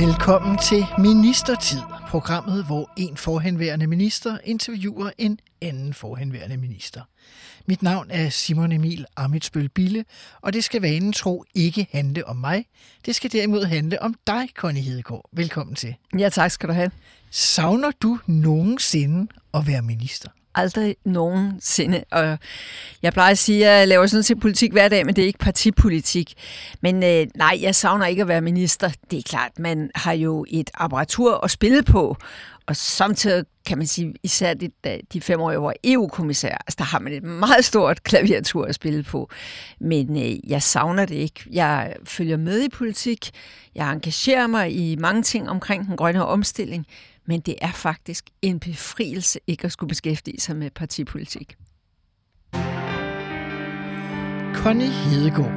Velkommen til Ministertid, programmet, hvor en forhenværende minister interviewer en anden forhenværende minister. Mit navn er Simon Emil Amitsbøl Bille, og det skal vanen tro ikke handle om mig. Det skal derimod handle om dig, Connie Hedegaard. Velkommen til. Ja, tak skal du have. Savner du nogensinde at være minister? Aldrig nogensinde. Og jeg plejer at sige, at jeg laver sådan set politik hver dag, men det er ikke partipolitik. Men øh, nej, jeg savner ikke at være minister. Det er klart, man har jo et apparatur at spille på. Og samtidig kan man sige, især de, de fem år, jeg var EU-kommissær, altså der har man et meget stort klaviatur at spille på. Men øh, jeg savner det ikke. Jeg følger med i politik. Jeg engagerer mig i mange ting omkring den grønne omstilling. Men det er faktisk en befrielse ikke at skulle beskæftige sig med partipolitik. Connie Hedegaard,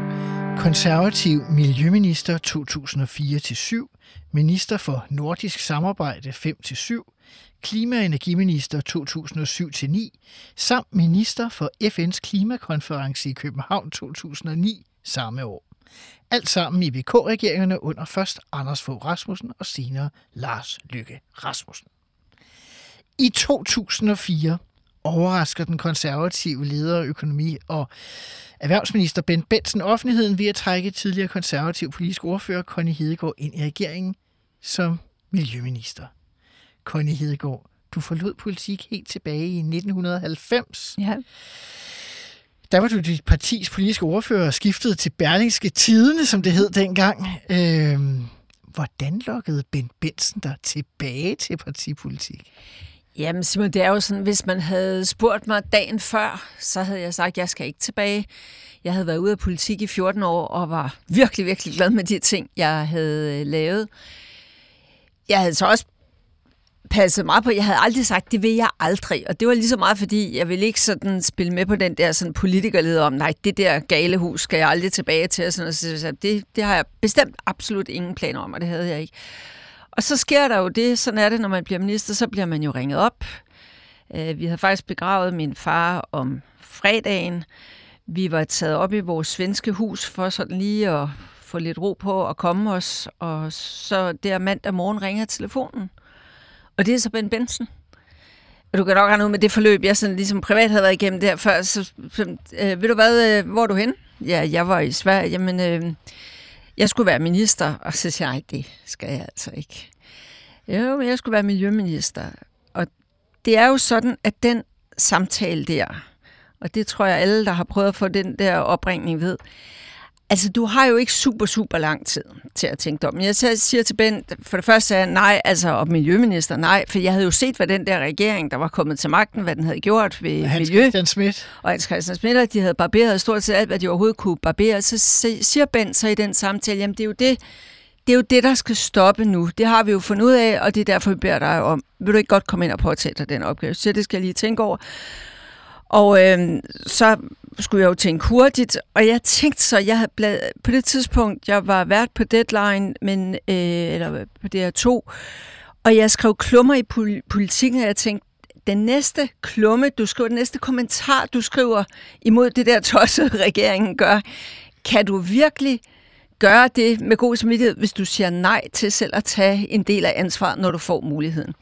konservativ miljøminister 2004-7, minister for nordisk samarbejde 5-7, klima- og energiminister 2007-9, samt minister for FN's klimakonference i København 2009 samme år. Alt sammen i VK-regeringerne under først Anders Fogh Rasmussen og senere Lars Lykke Rasmussen. I 2004 overrasker den konservative leder, økonomi og erhvervsminister Bent Benson offentligheden ved at trække tidligere konservativ politisk ordfører Connie Hedegaard ind i regeringen som miljøminister. Connie Hedegaard, du forlod politik helt tilbage i 1990. Ja. Der var du dit partis politiske ordfører og skiftede til Berlingske Tidene, som det hed dengang. Øhm, hvordan lukkede Bent Benson dig tilbage til partipolitik? Jamen Simon, det er jo sådan, hvis man havde spurgt mig dagen før, så havde jeg sagt, at jeg skal ikke tilbage. Jeg havde været ude af politik i 14 år og var virkelig, virkelig glad med de ting, jeg havde øh, lavet. Jeg havde så også passet meget på. Jeg havde aldrig sagt, det vil jeg aldrig. Og det var lige så meget, fordi jeg ville ikke sådan spille med på den der sådan politikerleder om, nej, det der gale hus skal jeg aldrig tilbage til. Og sådan, så det, det har jeg bestemt absolut ingen planer om, og det havde jeg ikke. Og så sker der jo det, sådan er det, når man bliver minister, så bliver man jo ringet op. Øh, vi havde faktisk begravet min far om fredagen. Vi var taget op i vores svenske hus for sådan lige at få lidt ro på og komme os. Og så der mandag morgen ringer telefonen. Og det er så Ben Benson. Og du kan nok have noget med det forløb, jeg sådan ligesom privat havde været igennem der før. Så, øh, ved du hvad, øh, hvor er du hen? Ja, jeg var i Sverige. Jamen, øh, jeg skulle være minister. Og så siger jeg, det skal jeg altså ikke. Jo, men jeg skulle være miljøminister. Og det er jo sådan, at den samtale der, og det tror jeg alle, der har prøvet at få den der opringning ved, Altså, du har jo ikke super, super lang tid til at tænke om. Jeg siger til Ben, for det første sagde nej, altså, og miljøminister, nej, for jeg havde jo set, hvad den der regering, der var kommet til magten, hvad den havde gjort ved Hans miljø. Christian Schmidt. Og Hans Christian Schmidt, de havde barberet stort set alt, hvad de overhovedet kunne barbere. Så siger Ben så i den samtale, jamen, det er jo det, det er jo det, der skal stoppe nu. Det har vi jo fundet ud af, og det er derfor, vi beder dig om, vil du ikke godt komme ind og påtage dig den opgave? Så det skal jeg lige tænke over. Og øh, så skulle jeg jo tænke hurtigt, og jeg tænkte så, jeg havde på det tidspunkt, jeg var vært på Deadline, men, øh, eller på DR2, og jeg skrev klummer i politikken, og jeg tænkte, den næste klumme, du skriver, den næste kommentar, du skriver imod det der tossede regeringen gør, kan du virkelig gøre det med god samvittighed, hvis du siger nej til selv at tage en del af ansvaret, når du får muligheden.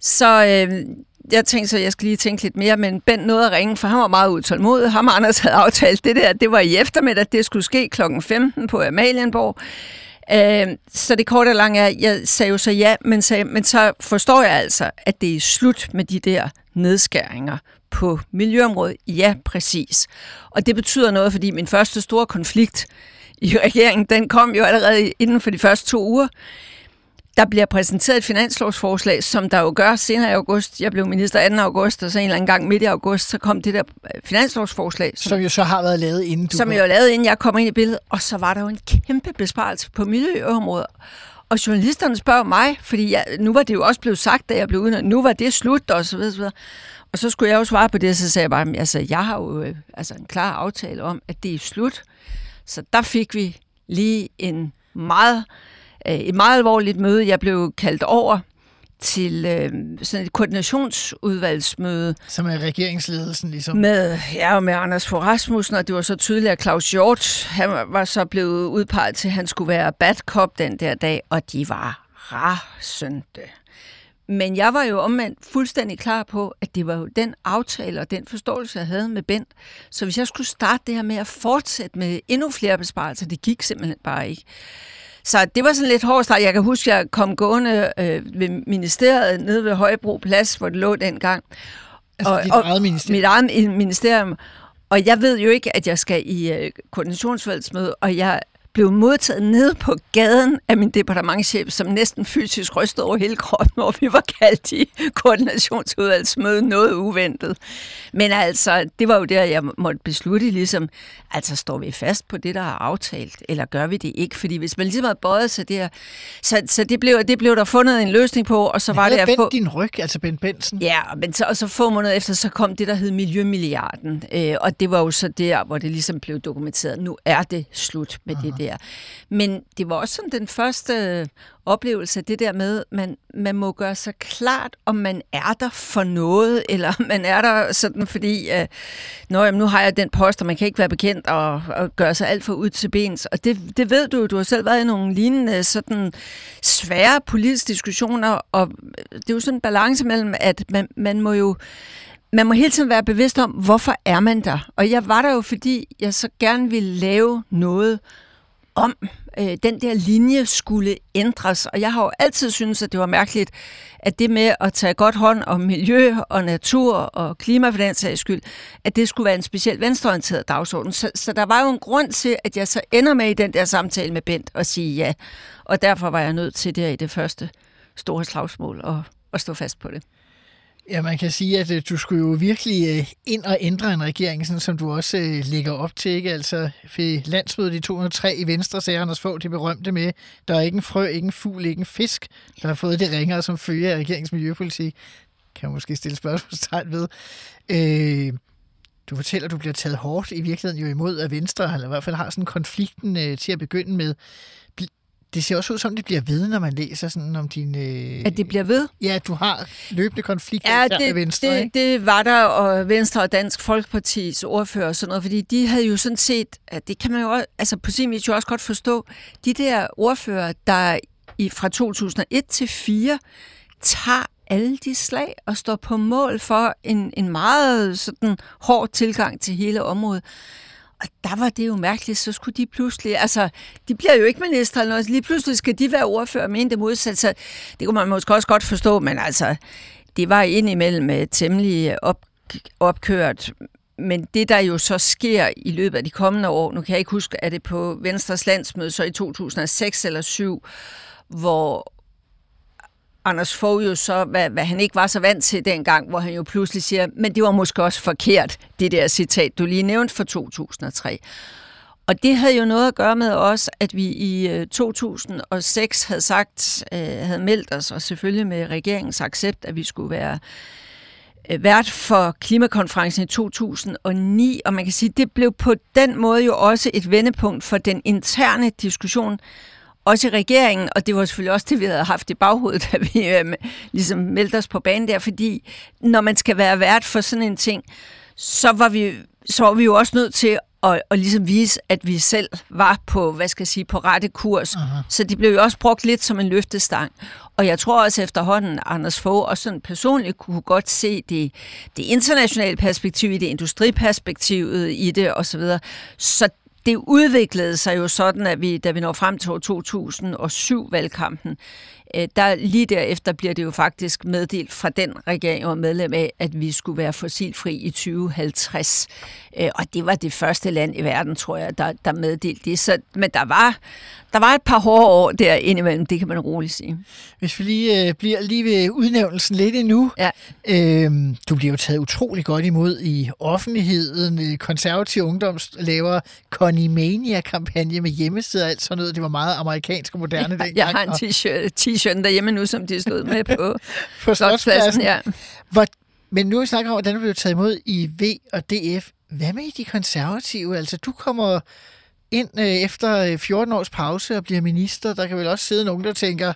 Så øh, jeg tænkte så, at jeg skal lige tænke lidt mere, men Ben nåede at ringe, for han var meget utålmodig. Ham og Anders havde aftalt det der, det var i eftermiddag, det skulle ske kl. 15 på Amalienborg. Øh, så det korte og lange er, jeg sagde jo så ja, men, sagde, men så forstår jeg altså, at det er slut med de der nedskæringer på miljøområdet. Ja, præcis. Og det betyder noget, fordi min første store konflikt i regeringen, den kom jo allerede inden for de første to uger. Der bliver præsenteret et finanslovsforslag, som der jo gør senere i august. Jeg blev minister 2. august, og så en eller anden gang midt i august, så kom det der finanslovsforslag. Som, som jo så har været lavet inden du Som jo lavet inden jeg kom ind i billedet. Og så var der jo en kæmpe besparelse på miljøområdet. Og journalisterne spørger mig, fordi jeg, nu var det jo også blevet sagt, da jeg blev udnævnt, nu var det slut, og så videre, så videre. Og så skulle jeg jo svare på det, så sagde jeg bare, altså, jeg har jo øh, altså, en klar aftale om, at det er slut. Så der fik vi lige en meget, øh, et meget alvorligt møde. Jeg blev kaldt over til øh, sådan et koordinationsudvalgsmøde. Som er regeringsledelsen ligesom? Med, ja, med Anders Fogh Rasmussen, og det var så tydeligt, at Claus Hjort, han var så blevet udpeget til, at han skulle være bad cop den der dag, og de var rasende. Men jeg var jo omvendt fuldstændig klar på, at det var jo den aftale og den forståelse, jeg havde med Bent. Så hvis jeg skulle starte det her med at fortsætte med endnu flere besparelser, det gik simpelthen bare ikke. Så det var sådan lidt hårdt start. Jeg kan huske, at jeg kom gående øh, ved ministeriet nede ved Højbro Plads, hvor det lå dengang. Altså og, dit og, eget ministerium? Mit eget ministerium. Og jeg ved jo ikke, at jeg skal i øh, koordinationsvalgsmøde, og jeg blev modtaget ned på gaden af min departementchef, som næsten fysisk rystede over hele kroppen, og vi var kaldt i koordinationsudvalgsmøde noget uventet. Men altså, det var jo der, jeg måtte beslutte ligesom, altså står vi fast på det, der er aftalt, eller gør vi det ikke? Fordi hvis man ligesom havde bøjet sig der, så, så det, blev, det blev der fundet en løsning på, og så var det at få... din ryg, altså Ben Benson? Ja, men så, og så få måneder efter, så kom det, der hed Miljømilliarden, øh, og det var jo så der, hvor det ligesom blev dokumenteret. Nu er det slut med Aha. det der. Men det var også sådan den første oplevelse, det der med, man, man må gøre sig klart, om man er der for noget, eller man er der sådan, fordi øh, Nå, jamen, nu har jeg den post, og man kan ikke være bekendt og, og gøre sig alt for ud til bens. Og det, det ved du, du har selv været i nogle lignende sådan svære politiske diskussioner, og det er jo sådan en balance mellem, at man, man må jo man må hele tiden være bevidst om, hvorfor er man der? Og jeg var der jo, fordi jeg så gerne ville lave noget, om øh, den der linje skulle ændres. Og jeg har jo altid syntes, at det var mærkeligt, at det med at tage godt hånd om miljø og natur og klima for den sags skyld, at det skulle være en specielt venstreorienteret dagsorden. Så, så der var jo en grund til, at jeg så ender med i den der samtale med Bent og sige ja. Og derfor var jeg nødt til der i det første store slagsmål og, at stå fast på det. Ja, man kan sige, at øh, du skulle jo virkelig øh, ind og ændre en regering, sådan som du også øh, lægger op til, ikke? Altså, ved landsmødet i 203 i Venstre sagde Anders få det berømte med, der er ikke en frø, ikke en fugl, ikke en fisk, der har fået det ringere som følge af regeringens miljøpolitik. Kan jeg måske stille spørgsmålstegn ved. Øh, du fortæller, at du bliver taget hårdt i virkeligheden jo imod af Venstre, eller i hvert fald har sådan konflikten øh, til at begynde med det ser også ud som, det bliver ved, når man læser sådan om din... Øh... At det bliver ved? Ja, du har løbende konflikter ja, det, med Venstre, det, ikke? det var der, og Venstre og Dansk Folkepartis ordfører og sådan noget, fordi de havde jo sådan set, at det kan man jo også, altså på sin vis jo også godt forstå, de der ordfører, der i, fra 2001 til 4 tager alle de slag og står på mål for en, en meget sådan hård tilgang til hele området. Og der var det jo mærkeligt, så skulle de pludselig, altså, de bliver jo ikke minister eller noget, lige pludselig skal de være ordfører med mene det modsatte, så det kunne man måske også godt forstå, men altså, det var indimellem øh, temmelig op, opkørt, men det, der jo så sker i løbet af de kommende år, nu kan jeg ikke huske, er det på Venstres landsmøde, så i 2006 eller 7, hvor Anders Fogh jo så, hvad, hvad han ikke var så vant til dengang, hvor han jo pludselig siger, men det var måske også forkert, det der citat, du lige nævnte fra 2003. Og det havde jo noget at gøre med os, at vi i øh, 2006 havde sagt, øh, havde meldt os, og selvfølgelig med regeringens accept, at vi skulle være øh, vært for klimakonferencen i 2009, og man kan sige, det blev på den måde jo også et vendepunkt for den interne diskussion også i regeringen, og det var selvfølgelig også det, vi havde haft i baghovedet, da vi øh, ligesom meldte os på banen der, fordi når man skal være vært for sådan en ting, så var vi, så var vi jo også nødt til at, at ligesom vise, at vi selv var på, hvad skal jeg sige, på rette kurs. Aha. Så det blev jo også brugt lidt som en løftestang. Og jeg tror også efterhånden, Anders Fogh også sådan personligt kunne godt se det, det internationale perspektiv i det, industriperspektivet i det osv. Så, så det udviklede sig jo sådan, at vi, da vi når frem til 2007-valgkampen, der lige derefter bliver det jo faktisk meddelt fra den regering og medlem af, at vi skulle være fossilfri i 2050. Øh, og det var det første land i verden, tror jeg, der, der meddelte det. Så, men der var, der var et par hårde år der indimellem, det kan man roligt sige. Hvis vi lige øh, bliver lige ved udnævnelsen lidt endnu. Ja. Øhm, du bliver jo taget utrolig godt imod i offentligheden. Konservativ ungdomslæver Connie Money-kampagne med hjemmesider og alt sådan noget. Det var meget amerikansk og moderne dengang. Jeg har en t-shirt, t-shirt derhjemme nu, som de stod med på på Slotspladsen. Ja. Hvor, men nu snakker vi om, hvordan du blev taget imod i V og DF. Hvad med de konservative? Altså, du kommer ind øh, efter øh, 14 års pause og bliver minister. Der kan vel også sidde nogen, der tænker,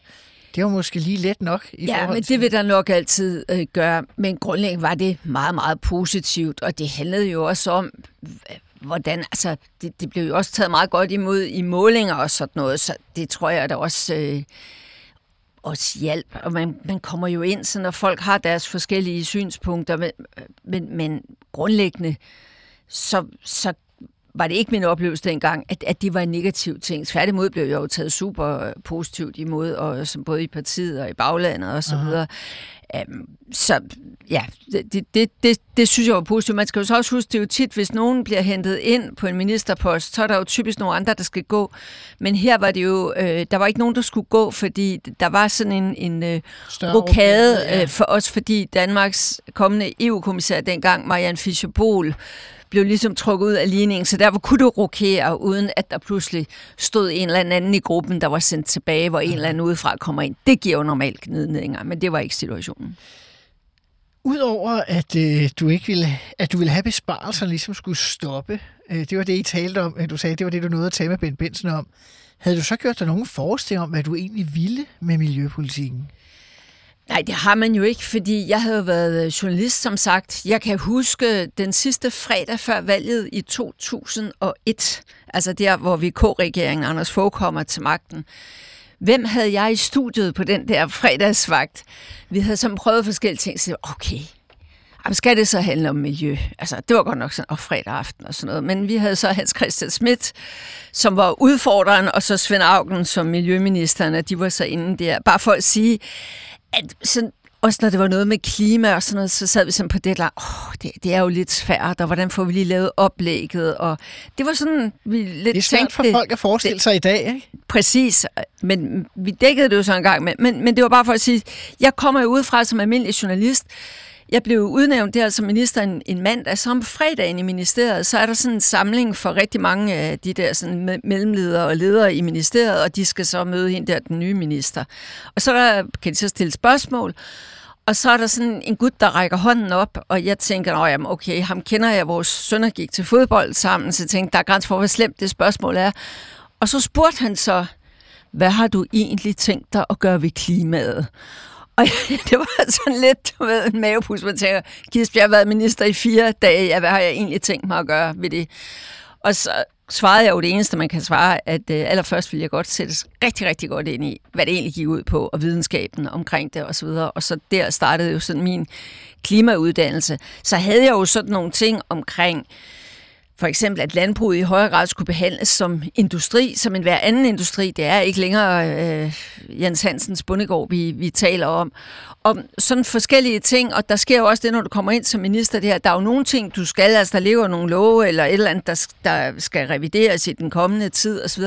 det var måske lige let nok i Ja, men det vil der nok altid øh, gøre. Men grundlæggende var det meget, meget positivt, og det handlede jo også om, hvordan, altså, det, det blev jo også taget meget godt imod i målinger og sådan noget, så det tror jeg, der også, øh, også hjælp. Og man, man kommer jo ind, så når folk har deres forskellige synspunkter, men, men, men grundlæggende, så, så var det ikke min oplevelse dengang, at, at det var en negativ ting. Tværtimod blev jeg jo taget super positivt imod, og som både i partiet og i baglandet og så videre. Um, så ja, det, det, det, det, synes jeg var positivt. Man skal jo så også huske, det er jo tit, hvis nogen bliver hentet ind på en ministerpost, så er der jo typisk nogle andre, der skal gå. Men her var det jo, øh, der var ikke nogen, der skulle gå, fordi der var sådan en, en øh, rokade rokade, ja. øh, for os, fordi Danmarks kommende EU-kommissær dengang, Marianne Fischer-Bohl, blev ligesom trukket ud af ligningen, så derfor kunne du rokere, uden at der pludselig stod en eller anden i gruppen, der var sendt tilbage, hvor en eller anden udefra kommer ind. Det giver jo normalt gnidninger, men det var ikke situationen. Udover at øh, du ikke ville, at du ville have besparelser ligesom skulle stoppe, øh, det var det, I talte om. Du sagde, det var det, du nåede at tale med Ben Benson om. Havde du så gjort dig nogen forestilling om, hvad du egentlig ville med miljøpolitikken? Nej, det har man jo ikke, fordi jeg havde været øh, journalist, som sagt. Jeg kan huske den sidste fredag før valget i 2001, altså der, hvor VK-regeringen, Anders Fogh, kommer til magten. Hvem havde jeg i studiet på den der fredagsvagt? Vi havde så prøvet forskellige ting, så okay, Jamen, skal det så handle om miljø? Altså, det var godt nok sådan, og fredag aften og sådan noget. Men vi havde så Hans Christian Schmidt, som var udfordreren, og så Svend Augen som miljøministeren, og de var så inde der. Bare for at sige, at sådan, også når det var noget med klima og sådan noget, så sad vi sådan på det, åh, det, det er jo lidt svært, og hvordan får vi lige lavet oplægget, og det var sådan, vi lidt Det er svært for folk at forestille sig i dag, ikke? Præcis, men vi dækkede det jo så en gang med. Men, men det var bare for at sige, jeg kommer jo udefra som almindelig journalist. Jeg blev udnævnt der som altså minister en, en mandag, så om fredagen i ministeriet, så er der sådan en samling for rigtig mange af de der sådan mellemledere og ledere i ministeriet, og de skal så møde hende der, den nye minister. Og så der, kan de så stille spørgsmål, og så er der sådan en gut, der rækker hånden op, og jeg tænker, Nå, jamen, okay, ham kender jeg, vores sønner gik til fodbold sammen, så jeg tænkte, der er grænser for, hvor slemt det spørgsmål er. Og så spurgte han så, hvad har du egentlig tænkt dig at gøre ved klimaet? Og det var sådan lidt, du ved, en mavepus, man tænker, Kisp, jeg har været minister i fire dage, ja, hvad har jeg egentlig tænkt mig at gøre ved det? Og så svarede jeg jo det eneste, man kan svare, at øh, allerførst ville jeg godt sættes rigtig, rigtig godt ind i, hvad det egentlig gik ud på, og videnskaben omkring det osv. Og, og så der startede jo sådan min klimauddannelse. Så havde jeg jo sådan nogle ting omkring, for eksempel, at landbruget i højere grad skulle behandles som industri, som en hver anden industri. Det er ikke længere øh, Jens Hansens bundegård, vi, vi taler om. Om sådan forskellige ting, og der sker jo også det, når du kommer ind som minister, det her, der er jo nogle ting, du skal, altså der ligger nogle love, eller et eller andet, der, der skal revideres i den kommende tid osv.,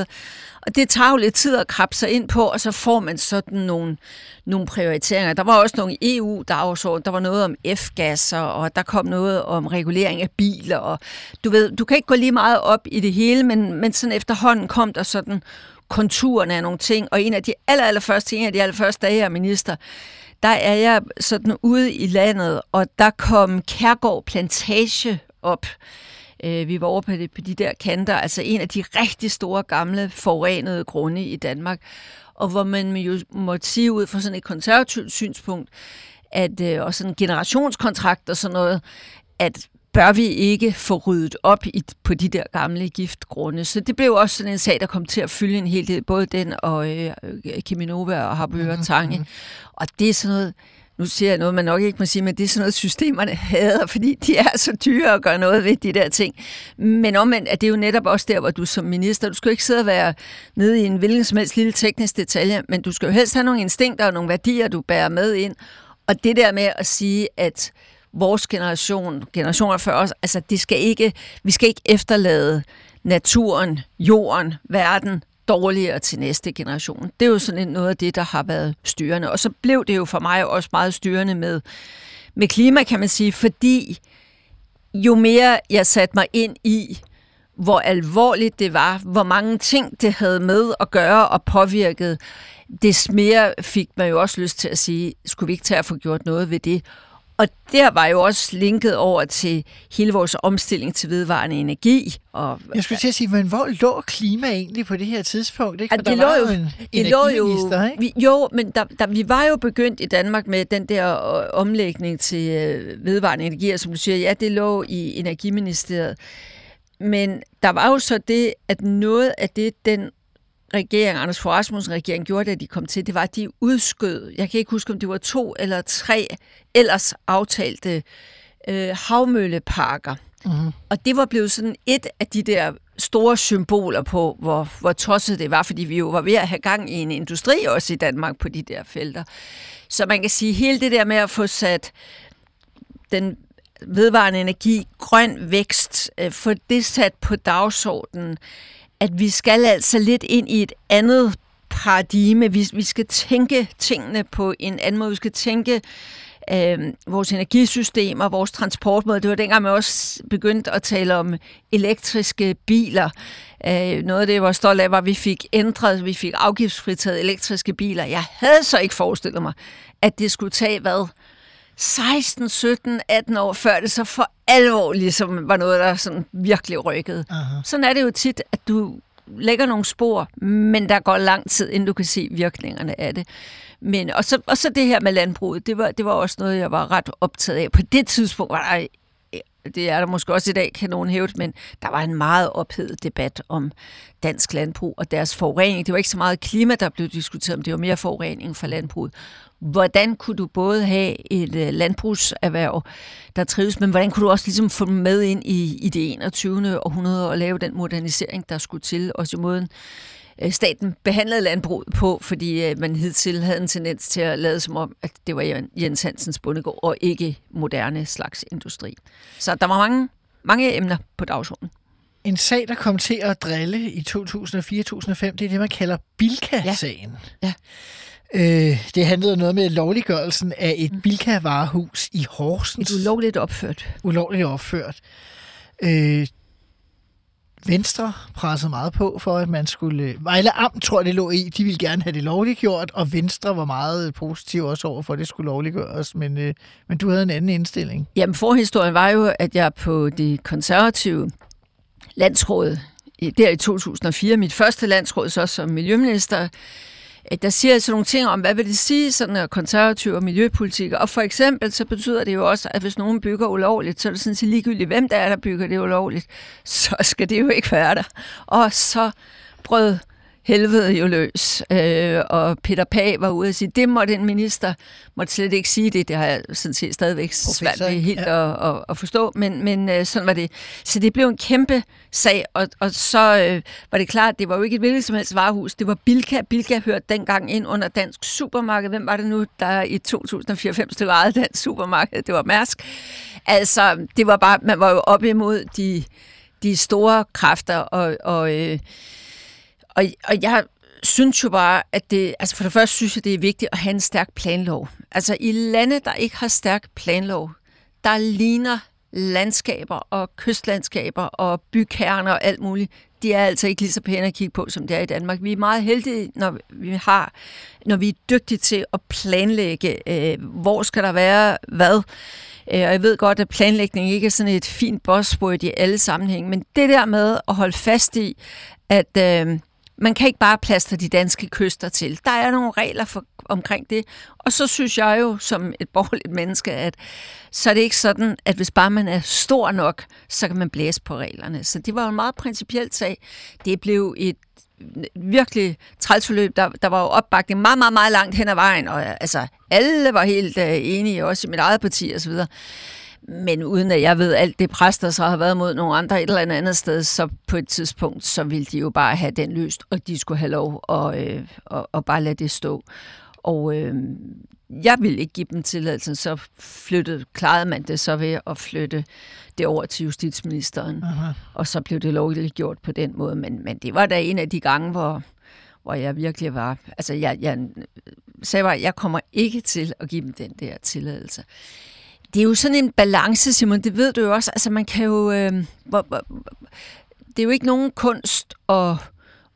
og det tager jo lidt tid at krabbe sig ind på, og så får man sådan nogle, nogle prioriteringer. Der var også nogle EU-dagsorden, der var noget om F-gasser, og der kom noget om regulering af biler. Og du ved, du kan ikke gå lige meget op i det hele, men, men sådan efterhånden kom der sådan konturerne af nogle ting. Og en af de aller, aller første, en af de allerførste dage, jeg er minister, der er jeg sådan ude i landet, og der kom Kærgård Plantage op. Øh, vi var over på de, på de der kanter, altså en af de rigtig store, gamle, forurenede grunde i Danmark, og hvor man jo måtte sige ud fra sådan et konservativt synspunkt, at, øh, og sådan en generationskontrakt og sådan noget, at bør vi ikke få ryddet op i, på de der gamle giftgrunde. Så det blev også sådan en sag, der kom til at fylde en hel del, både den og øh, Cheminova og Harboøre Tange. Mm-hmm. Og det er sådan noget, nu siger jeg noget, man nok ikke må sige, men det er sådan noget, systemerne hader, fordi de er så dyre at gøre noget ved de der ting. Men omvendt er det jo netop også der, hvor du som minister, du skal jo ikke sidde og være nede i en hvilken som helst lille teknisk detalje, men du skal jo helst have nogle instinkter og nogle værdier, du bærer med ind. Og det der med at sige, at vores generation, generationer før os, altså det skal ikke, vi skal ikke efterlade naturen, jorden, verden dårligere til næste generation. Det er jo sådan noget af det, der har været styrende. Og så blev det jo for mig også meget styrende med, med klima, kan man sige, fordi jo mere jeg satte mig ind i, hvor alvorligt det var, hvor mange ting det havde med at gøre og påvirket, des mere fik man jo også lyst til at sige, skulle vi ikke tage at få gjort noget ved det? Og der var jo også linket over til hele vores omstilling til vedvarende energi. Og, Jeg skulle til at sige, men hvor lå klima egentlig på det her tidspunkt? Ikke? For det der var lå jo- en det lå jo, ikke? vi, jo, men der, der, vi var jo begyndt i Danmark med den der øh, omlægning til øh, vedvarende energi, og som du siger, ja, det lå i Energiministeriet. Men der var jo så det, at noget af det, den regering, Anders Fogh Rasmussen regering gjorde, da de kom til, det var, at de udskød, jeg kan ikke huske, om det var to eller tre ellers aftalte øh, havmølleparker. Mm-hmm. Og det var blevet sådan et af de der store symboler på, hvor, hvor tosset det var, fordi vi jo var ved at have gang i en industri også i Danmark på de der felter. Så man kan sige, hele det der med at få sat den vedvarende energi, grøn vækst, øh, få det sat på dagsordenen, at vi skal altså lidt ind i et andet paradigme. Vi, vi skal tænke tingene på en anden måde. Vi skal tænke øh, vores energisystemer, vores transportmåde. Det var dengang, man også begyndte at tale om elektriske biler. Øh, noget af det, jeg var stolt af, var, at vi fik ændret, vi fik afgiftsfritaget elektriske biler. Jeg havde så ikke forestillet mig, at det skulle tage, hvad, 16, 17, 18 år, før det så for alvor ligesom var noget, der sådan virkelig rykkede. Aha. Sådan er det jo tit, at du lægger nogle spor, men der går lang tid, inden du kan se virkningerne af det. Men, og, så, og så det her med landbruget, det var, det var også noget, jeg var ret optaget af. På det tidspunkt var der, det er der måske også i dag, kan nogen hæve men der var en meget ophedet debat om dansk landbrug og deres forurening. Det var ikke så meget klima, der blev diskuteret, men det var mere forurening fra landbruget. Hvordan kunne du både have et øh, landbrugserhverv, der trives, men hvordan kunne du også ligesom få dem med ind i, i det 21. århundrede og lave den modernisering, der skulle til, også i måden øh, staten behandlede landbruget på, fordi øh, man hidtil havde en tendens til at lade som om, at det var Jens Hansens bondegård og ikke moderne slags industri. Så der var mange, mange emner på dagsordenen. En sag, der kom til at drille i 2004-2005, det er det, man kalder Bilka-sagen. Ja. Øh, det handlede noget med lovliggørelsen af et Bilka-varehus i Horsens. Et ulovligt opført. ulovligt opført. Øh, Venstre pressede meget på for, at man skulle... Vejle Amt, tror jeg, det lå i. De ville gerne have det lovliggjort, og Venstre var meget positiv også over for, at det skulle lovliggøres. Men, øh, men du havde en anden indstilling. Jamen, forhistorien var jo, at jeg på det konservative landsråd, der i 2004, mit første landsråd så som miljøminister, øh, Øh, der siger sådan nogle ting om, hvad vil det sige, sådan at konservativ og miljøpolitik. Og for eksempel, så betyder det jo også, at hvis nogen bygger ulovligt, så er det sådan set ligegyldigt, hvem der er, der bygger det ulovligt, så skal det jo ikke være der. Og så brød helvede jo løs. Øh, og Peter Pag var ude og sige, det måtte en minister, måtte slet ikke sige det. Det har jeg sådan set stadigvæk svært ved helt Ja. at, at, at forstå, men, men øh, sådan var det. Så det blev en kæmpe sag, og, og så øh, var det klart, det var jo ikke et hvilket som helst varehus. Det var Bilka. Bilka hørte dengang ind under Dansk Supermarked. Hvem var det nu, der i 2004 stykker ejede Dansk Supermarked? Det var Mærsk. Altså, det var bare, man var jo op imod de, de store kræfter, og, og øh, og, og jeg synes jo bare, at det, altså for det første synes jeg, det er vigtigt at have en stærk planlov. Altså i lande, der ikke har stærk planlov, der ligner landskaber og kystlandskaber og bykerner og alt muligt, de er altså ikke lige så pæne at kigge på, som det er i Danmark. Vi er meget heldige, når vi har, når vi er dygtige til at planlægge, øh, hvor skal der være hvad. Øh, og jeg ved godt, at planlægning ikke er sådan et fint buzzword i alle sammenhænge, men det der med at holde fast i, at øh, man kan ikke bare plaster de danske kyster til. Der er nogle regler for, omkring det. Og så synes jeg jo, som et borgerligt menneske, at så er det ikke sådan, at hvis bare man er stor nok, så kan man blæse på reglerne. Så det var jo en meget principiel sag. Det blev et virkelig trælsforløb. Der, der var jo opbakning meget, meget, meget langt hen ad vejen, og altså, alle var helt uh, enige, også i mit eget parti og så videre. Men uden at jeg ved alt det pres, der så har været mod nogle andre et eller andet sted, så på et tidspunkt, så ville de jo bare have den løst, og de skulle have lov at, øh, og, og bare lade det stå. Og øh, jeg ville ikke give dem tilladelsen, så flyttede, klarede man det så ved at flytte det over til justitsministeren. Aha. Og så blev det lovligt gjort på den måde. Men, men det var da en af de gange, hvor, hvor jeg virkelig var... Altså, jeg, jeg sagde bare, jeg kommer ikke til at give dem den der tilladelse. Det er jo sådan en balance, Simon, det ved du jo også. Altså, man kan jo... Øh, det er jo ikke nogen kunst at,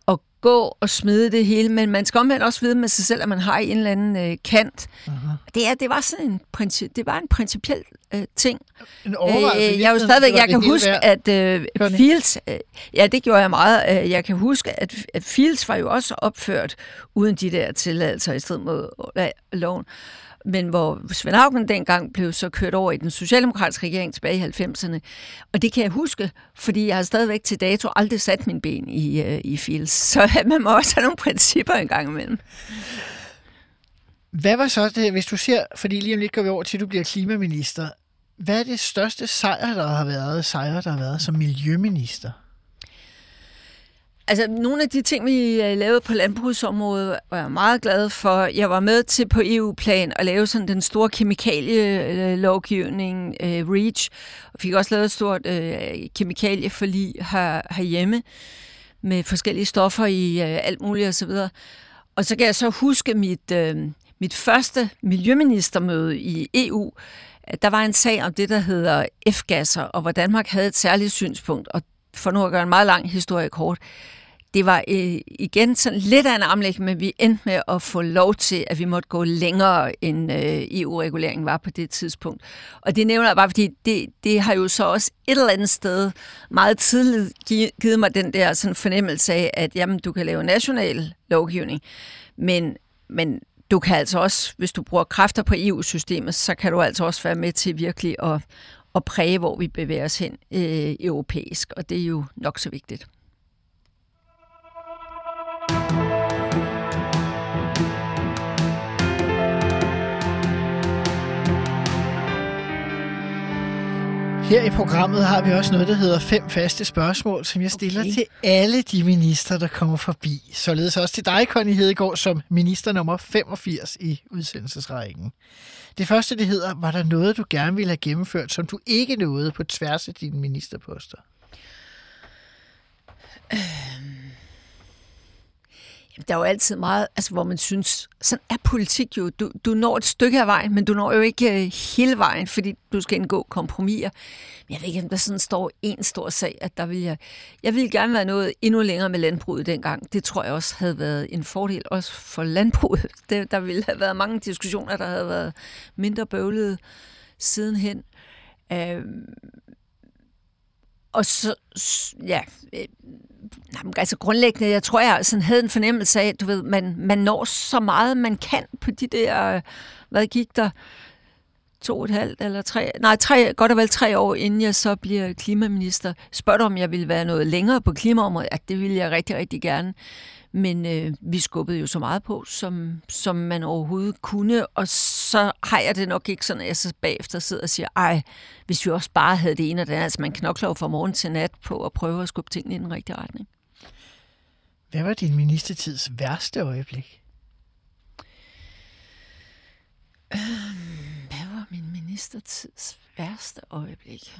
at gå og smide det hele, men man skal omvendt også vide med sig selv, at man har en eller anden øh, kant. Uh-huh. Det, er, det var sådan en, princi- det var en principiel øh, ting. En Øh, jeg er jo stadigvæk, jeg kan huske, at øh? Fields, øh, ja, det gjorde jeg meget. Øh, jeg kan huske, at, at Fields var jo også opført uden de der tilladelser i strid mod øh, loven. Men hvor Svend Auken dengang blev så kørt over i den socialdemokratiske regering tilbage i 90'erne. Og det kan jeg huske, fordi jeg har stadigvæk til dato aldrig sat min ben i, øh, i Fields. Så man må også have nogle principper en gang imellem. Hvad var så det, hvis du ser, fordi lige om lidt går vi over til, at du bliver klimaminister. Hvad er det største sejr, der har været, sejr, der har været som miljøminister? Altså, nogle af de ting, vi øh, lavede på landbrugsområdet, var jeg meget glad for. Jeg var med til på EU-plan at lave sådan den store kemikalielovgivning, øh, REACH, og fik også lavet et stort øh, kemikalieforlig her, herhjemme med forskellige stoffer i øh, alt muligt osv. Og så kan jeg så huske mit, øh, mit første miljøministermøde i EU. Der var en sag om det, der hedder F-gasser, og hvor Danmark havde et særligt synspunkt. Og for nu at gøre en meget lang historie kort, det var øh, igen sådan lidt af en armlæg, men vi endte med at få lov til, at vi måtte gå længere, end øh, EU-reguleringen var på det tidspunkt. Og det nævner jeg bare, fordi det, det har jo så også et eller andet sted meget tidligt givet mig den der sådan fornemmelse af, at jamen, du kan lave national lovgivning, men, men du kan altså også, hvis du bruger kræfter på EU-systemet, så kan du altså også være med til virkelig at, at præge, hvor vi bevæger os hen øh, europæisk, og det er jo nok så vigtigt. Her i programmet har vi også noget, der hedder fem faste spørgsmål, som jeg stiller okay. til alle de minister, der kommer forbi. Således også til dig, Connie Hedegaard, som minister nummer 85 i udsendelsesrækken. Det første, det hedder, var der noget, du gerne ville have gennemført, som du ikke nåede på tværs af dine ministerposter? Der er jo altid meget, altså, hvor man synes, sådan er politik jo. Du, du når et stykke af vejen, men du når jo ikke øh, hele vejen, fordi du skal indgå kompromiser. Men jeg ved ikke, om der sådan står en stor sag, at der vil jeg... Jeg ville gerne være noget endnu længere med landbruget dengang. Det tror jeg også havde været en fordel, også for landbruget. Det, der ville have været mange diskussioner, der havde været mindre bøvlede sidenhen. Øh, og så, ja, øh, nej, men altså grundlæggende, jeg tror, jeg sådan havde en fornemmelse af, du ved, man, man når så meget, man kan på de der, hvad gik der, to og et halvt eller tre, nej, tre, godt og vel tre år, inden jeg så bliver klimaminister. Spørger om jeg ville være noget længere på klimaområdet? Ja, det ville jeg rigtig, rigtig gerne. Men øh, vi skubbede jo så meget på, som, som man overhovedet kunne, og så har jeg det nok ikke sådan, at jeg så bagefter sidder og siger, ej, hvis vi også bare havde det ene og det andet, altså man knokler jo fra morgen til nat på at prøve at skubbe tingene i den rigtige retning. Hvad var din ministertids værste øjeblik? Hvad var min ministertids værste øjeblik?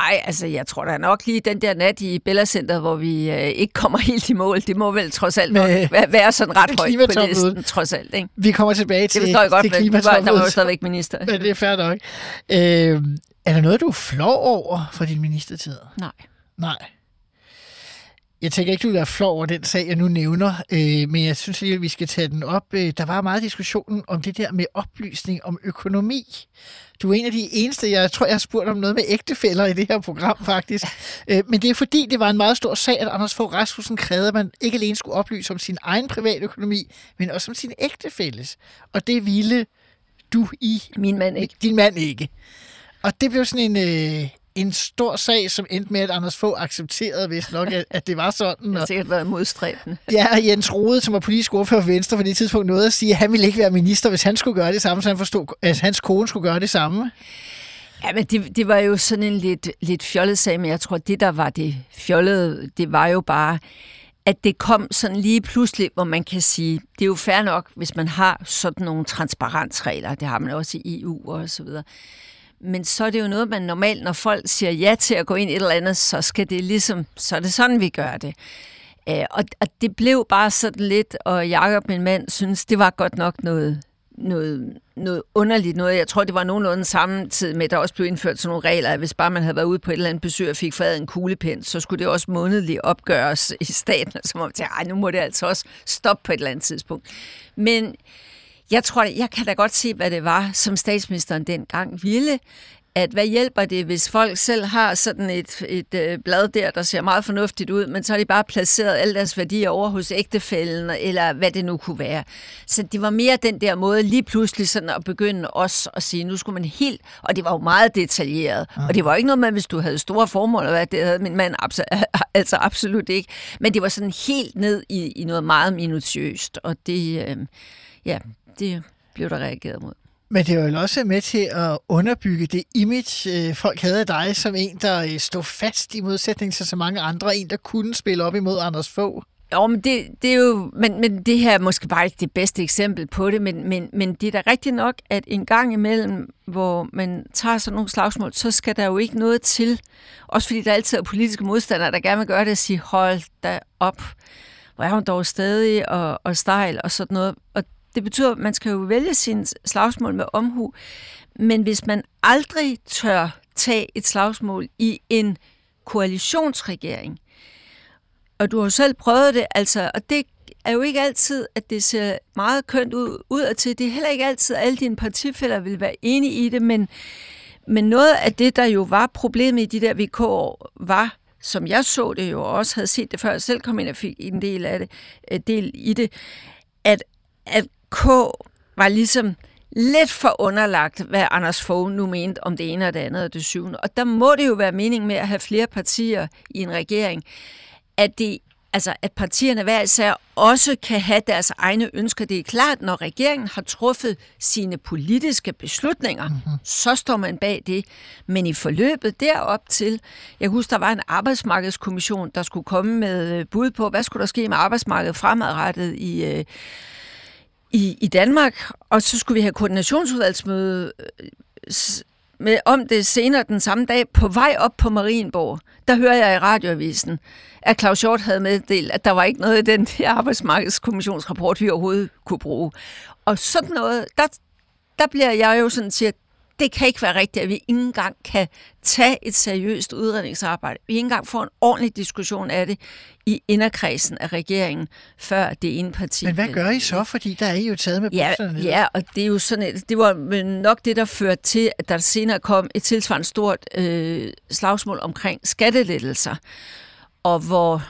Ej, altså, jeg tror da nok lige den der nat i Bella Center, hvor vi øh, ikke kommer helt i mål, det må vel trods alt Med- være, være sådan ret højt på klimatopmødet. listen, trods alt, ikke? Vi kommer tilbage til, Det forstår jeg godt, til men det var, der var jo klimatopmødet. stadigvæk minister. Men det er fair nok. Øh, er der noget, du er flov over for din ministertid? Nej. Nej. Jeg tænker ikke, du vil være flov over den sag, jeg nu nævner, øh, men jeg synes lige, at vi skal tage den op. Øh, der var meget diskussion om det der med oplysning om økonomi. Du er en af de eneste, jeg tror, jeg har spurgt om noget med ægtefælder i det her program, faktisk. Øh, men det er fordi, det var en meget stor sag, at Anders Fogh Rasmussen krævede, at man ikke alene skulle oplyse om sin egen privatøkonomi, men også om sin ægtefælles. Og det ville du i Min mand ikke. din mand ikke. Og det blev sådan en, øh, en stor sag, som endte med, at Anders Fogh accepterede vist nok, at, at det var sådan. Det Og, har sikkert været modstræbende. ja, og Jens Rode, som var politisk ordfører for Venstre på det tidspunkt, nåede at sige, at han ville ikke være minister, hvis han skulle gøre det samme, så han forstod, at hans kone skulle gøre det samme. Ja, men det, det var jo sådan en lidt, lidt fjollet sag, men jeg tror, det der var det fjollede, det var jo bare, at det kom sådan lige pludselig, hvor man kan sige, det er jo fair nok, hvis man har sådan nogle transparensregler, det har man også i EU og så videre. Men så er det jo noget, man normalt, når folk siger ja til at gå ind i et eller andet, så skal det ligesom, så er det sådan, vi gør det. Øh, og, og det blev bare sådan lidt, og Jacob, min mand, synes, det var godt nok noget, noget, noget underligt noget. Jeg tror, det var nogenlunde samtidig med, at der også blev indført sådan nogle regler, at hvis bare man havde været ude på et eller andet besøg og fik fadet en kuglepind, så skulle det også månedligt opgøres i staten, som om, til, nu må det altså også stoppe på et eller andet tidspunkt. Men jeg tror, jeg kan da godt se, hvad det var, som statsministeren dengang ville at hvad hjælper det, hvis folk selv har sådan et, et øh, blad der, der ser meget fornuftigt ud, men så har de bare placeret alle deres værdier over hos ægtefælden, eller hvad det nu kunne være. Så det var mere den der måde lige pludselig sådan at begynde også at sige, nu skulle man helt, og det var jo meget detaljeret, ja. og det var ikke noget med, hvis du havde store formål, eller hvad det havde min mand altså absolut ikke, men det var sådan helt ned i, i noget meget minutiøst, og det, øh, ja, det blev der reageret mod. Men det var jo også med til at underbygge det image, øh, folk havde af dig som en, der øh, stod fast i modsætning til så mange andre. En, der kunne spille op imod Anders få. Jo, men det, det er jo, men, men det her er måske bare ikke det bedste eksempel på det, men, men, men det er da rigtigt nok, at en gang imellem, hvor man tager sådan nogle slagsmål, så skal der jo ikke noget til, også fordi der altid er politiske modstandere, der gerne vil gøre det, og sige, hold da op, hvor er hun dog stadig og, og stejl og sådan noget. Og det betyder, at man skal jo vælge sin slagsmål med omhu, men hvis man aldrig tør tage et slagsmål i en koalitionsregering, og du har jo selv prøvet det, altså, og det er jo ikke altid, at det ser meget kønt ud, ud og til. Det er heller ikke altid, at alle dine partifælder vil være enige i det, men, men noget af det, der jo var problemet i de der vk var, som jeg så det jo, også havde set det før jeg selv kom ind og fik en del af det, øh, del i det, at, at K var ligesom lidt for underlagt, hvad Anders Fogh nu mente om det ene og det andet og det syvende. Og der må det jo være mening med at have flere partier i en regering, at det altså at partierne hver især også kan have deres egne ønsker. Det er klart, når regeringen har truffet sine politiske beslutninger, mm-hmm. så står man bag det. Men i forløbet derop til, jeg husker, der var en arbejdsmarkedskommission, der skulle komme med bud på, hvad skulle der ske med arbejdsmarkedet fremadrettet i, øh, i, i Danmark, og så skulle vi have koordinationsudvalgsmøde øh, med, om det senere den samme dag på vej op på Marienborg. Der hører jeg i radioavisen, at Claus Hjort havde meddelt, at der var ikke noget i den der arbejdsmarkedskommissionsrapport, vi overhovedet kunne bruge. Og sådan noget, der, der bliver jeg jo sådan siger, det kan ikke være rigtigt, at vi ikke engang kan tage et seriøst udredningsarbejde. Vi ikke engang får en ordentlig diskussion af det i inderkredsen af regeringen, før det ene parti... Men hvad gør I så? Fordi der er I jo taget med ja, ja, og det er jo sådan et, det var nok det, der førte til, at der senere kom et tilsvarende stort øh, slagsmål omkring skattelettelser, og hvor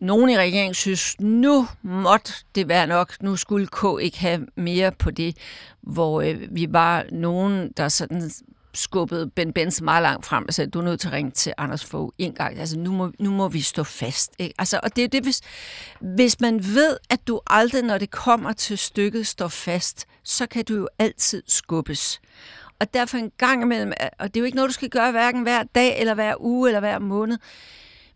nogen i regeringen synes, nu måtte det være nok, nu skulle K ikke have mere på det, hvor øh, vi var nogen, der sådan skubbede Ben Benz meget langt frem og sagde, du er nødt til at ringe til Anders Fogh en gang. Altså, nu må, nu må vi stå fast. Ikke? Altså, og det er det, hvis, hvis man ved, at du aldrig, når det kommer til stykket, står fast, så kan du jo altid skubbes. Og derfor en gang imellem, og det er jo ikke noget, du skal gøre hverken hver dag, eller hver uge, eller hver måned,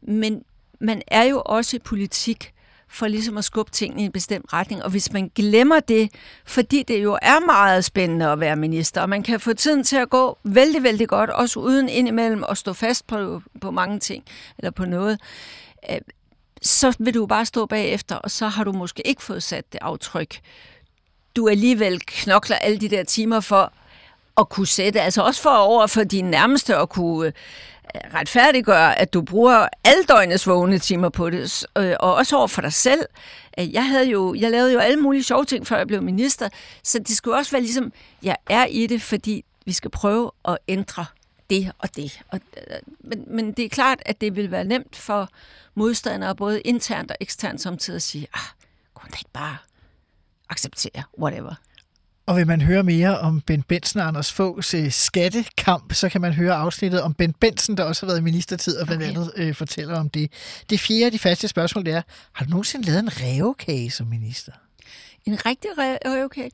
men man er jo også i politik for ligesom at skubbe tingene i en bestemt retning. Og hvis man glemmer det, fordi det jo er meget spændende at være minister, og man kan få tiden til at gå vældig, vældig godt, også uden indimellem at stå fast på, på mange ting, eller på noget, øh, så vil du bare stå bagefter, og så har du måske ikke fået sat det aftryk. Du alligevel knokler alle de der timer for at kunne sætte, altså også for over for dine nærmeste at kunne retfærdiggøre, at du bruger alle døgnets vågne timer på det, øh, og også over for dig selv. Jeg, havde jo, jeg lavede jo alle mulige sjove ting, før jeg blev minister, så det skulle også være ligesom, jeg er i det, fordi vi skal prøve at ændre det og det. Og, øh, men, men det er klart, at det vil være nemt for modstandere, både internt og eksternt, samtidig at sige, ah, kunne ikke bare acceptere, whatever. Og vil man høre mere om Ben Benson og Anders Foghs øh, skattekamp, så kan man høre afsnittet om Ben Benson, der også har været i ministertid og blandt okay. andet øh, fortæller om det. Det fjerde af de faste spørgsmål, det er, har du nogensinde lavet en revkage som minister? En rigtig revkage?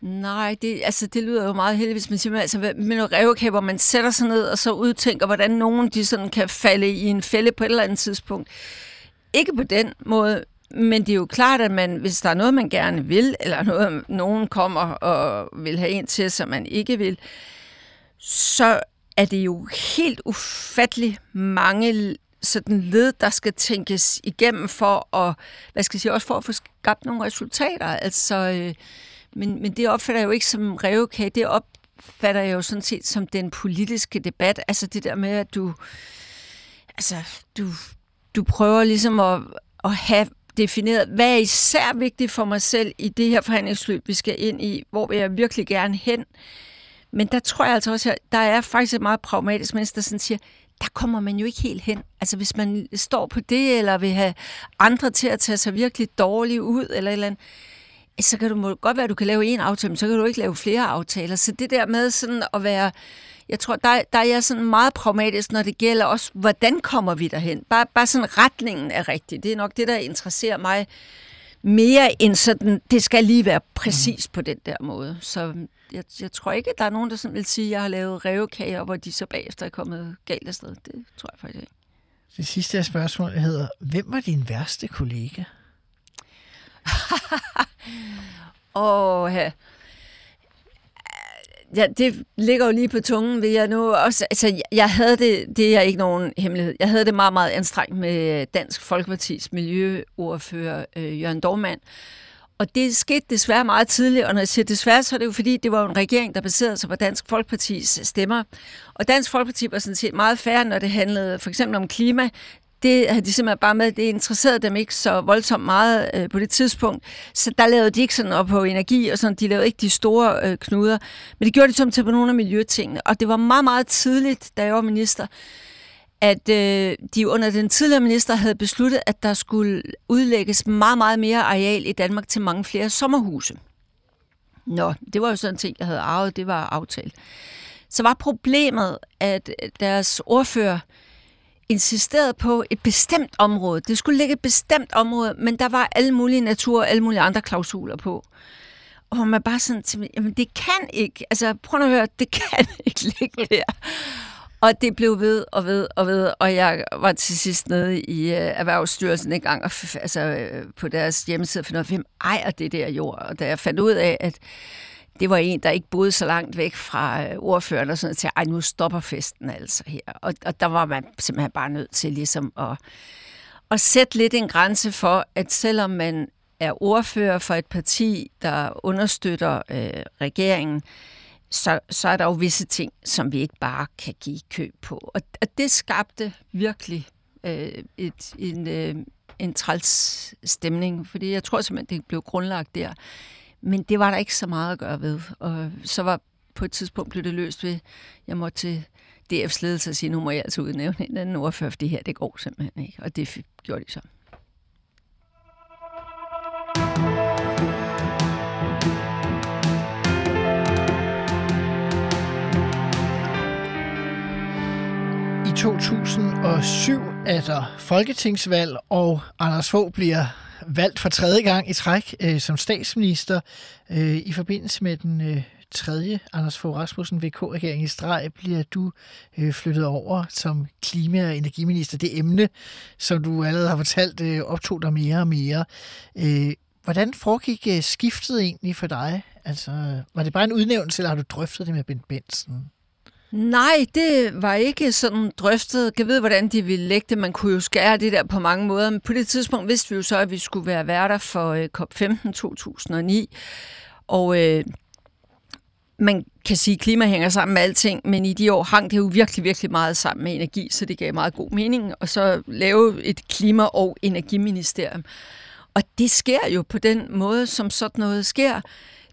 Nej, det, altså, det lyder jo meget heldigt, hvis man siger, altså, med noget revkage, hvor man sætter sig ned og så udtænker, hvordan nogen de sådan kan falde i en fælde på et eller andet tidspunkt. Ikke på den måde, men det er jo klart, at man, hvis der er noget, man gerne vil, eller noget, nogen kommer og vil have en til, som man ikke vil, så er det jo helt ufattelig mange sådan led, der skal tænkes igennem for at, hvad skal jeg sige, også for at få skabt nogle resultater. Altså, øh, men, men det opfatter jeg jo ikke som revkage, det opfatter jeg jo sådan set som den politiske debat. Altså det der med, at du, altså, du, du prøver ligesom at, at have defineret, hvad er især vigtigt for mig selv i det her forhandlingsløb, vi skal ind i, hvor vil jeg virkelig gerne hen. Men der tror jeg altså også, at der er faktisk et meget pragmatisk menneske, der sådan siger, der kommer man jo ikke helt hen. Altså hvis man står på det, eller vil have andre til at tage sig virkelig dårligt ud, eller et eller andet, så kan du må godt være, at du kan lave en aftale, men så kan du ikke lave flere aftaler. Så det der med sådan at være, jeg tror, der, der er jeg sådan meget pragmatisk, når det gælder også, hvordan kommer vi derhen? Bare, bare sådan retningen er rigtig. Det er nok det, der interesserer mig mere end sådan, det skal lige være præcis på den der måde. Så jeg, jeg tror ikke, at der er nogen, der sådan vil sige, at jeg har lavet revkager, hvor de så bagefter er kommet galt afsted. Det tror jeg faktisk ikke. Det sidste spørgsmål hedder, hvem var din værste kollega? Åh, ja. Ja, det ligger jo lige på tungen, vil jeg nu også. Altså, jeg havde det, det er ikke nogen hemmelighed, jeg havde det meget, meget anstrengt med Dansk Folkepartis miljøordfører øh, Jørgen Dormand. Og det skete desværre meget tidligt, og når jeg siger desværre, så er det jo fordi, det var en regering, der baserede sig på Dansk Folkepartis stemmer. Og Dansk Folkeparti var sådan set meget færre, når det handlede for eksempel om klima det havde de simpelthen bare med, det interesserede dem ikke så voldsomt meget øh, på det tidspunkt. Så der lavede de ikke sådan op på energi, og sådan, de lavede ikke de store øh, knuder. Men det gjorde de som til på nogle af miljøtingene. Og det var meget, meget tidligt, da jeg var minister, at øh, de under den tidligere minister havde besluttet, at der skulle udlægges meget, meget mere areal i Danmark til mange flere sommerhuse. Nå, det var jo sådan en ting, jeg havde arvet, det var aftalt. Så var problemet, at øh, deres ordfører insisteret på et bestemt område. Det skulle ligge et bestemt område, men der var alle mulige natur og alle mulige andre klausuler på. Og man bare sådan, jamen det kan ikke, altså prøv at høre, det kan ikke ligge der. Og det blev ved og ved og ved, og jeg var til sidst nede i uh, Erhvervsstyrelsen en gang, og altså uh, på deres hjemmeside, for noget, hvem ejer det der jord? Og da jeg fandt ud af, at det var en, der ikke boede så langt væk fra øh, ordføreren, og sådan til, ej, nu stopper festen altså her. Og, og der var man simpelthen bare nødt til ligesom at, at sætte lidt en grænse for, at selvom man er ordfører for et parti, der understøtter øh, regeringen, så, så er der jo visse ting, som vi ikke bare kan give køb på. Og, og det skabte virkelig øh, et, en, øh, en træls stemning, fordi jeg tror simpelthen, det blev grundlagt der. Men det var der ikke så meget at gøre ved. Og så var på et tidspunkt blev det løst ved, jeg måtte til DF's ledelse og sige, nu må jeg altså udnævne en anden ordfører, for det her, det går simpelthen ikke. Og det gjorde de så. I 2007 er der folketingsvalg, og Anders Fogh bliver valgt for tredje gang i træk øh, som statsminister øh, i forbindelse med den øh, tredje Anders Fogh Rasmussen VK-regering i streg, bliver du øh, flyttet over som klima- og energiminister. Det emne, som du allerede har fortalt, øh, optog dig mere og mere. Øh, hvordan foregik øh, skiftet egentlig for dig? Altså, var det bare en udnævnelse, eller har du drøftet det med Bent Benson? Nej, det var ikke sådan drøftet. Jeg ved, hvordan de ville lægge det. Man kunne jo skære det der på mange måder. Men på det tidspunkt vidste vi jo så, at vi skulle være værter for øh, COP15 2009. Og øh, man kan sige, at klima hænger sammen med alting, men i de år hang det jo virkelig, virkelig meget sammen med energi, så det gav meget god mening. Og så lave et klima- og energiministerium. Og det sker jo på den måde, som sådan noget sker.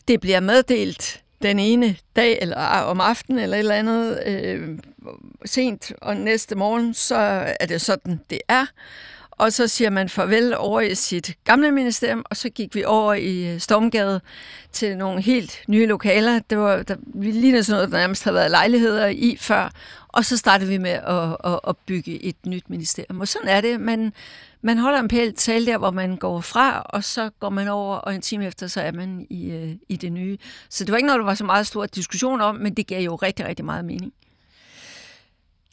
Det bliver meddelt den ene dag, eller ah, om aftenen, eller et eller andet øh, sent, og næste morgen, så er det sådan, det er. Og så siger man farvel over i sit gamle ministerium, og så gik vi over i øh, Stormgade til nogle helt nye lokaler. Det var der, vi lignede sådan noget, der nærmest havde været lejligheder i før. Og så startede vi med at, at, at bygge et nyt ministerium. Og sådan er det. Man, man holder en pæl tale der, hvor man går fra, og så går man over, og en time efter, så er man i, øh, i det nye. Så det var ikke noget, der var så meget stor diskussion om, men det gav jo rigtig, rigtig meget mening.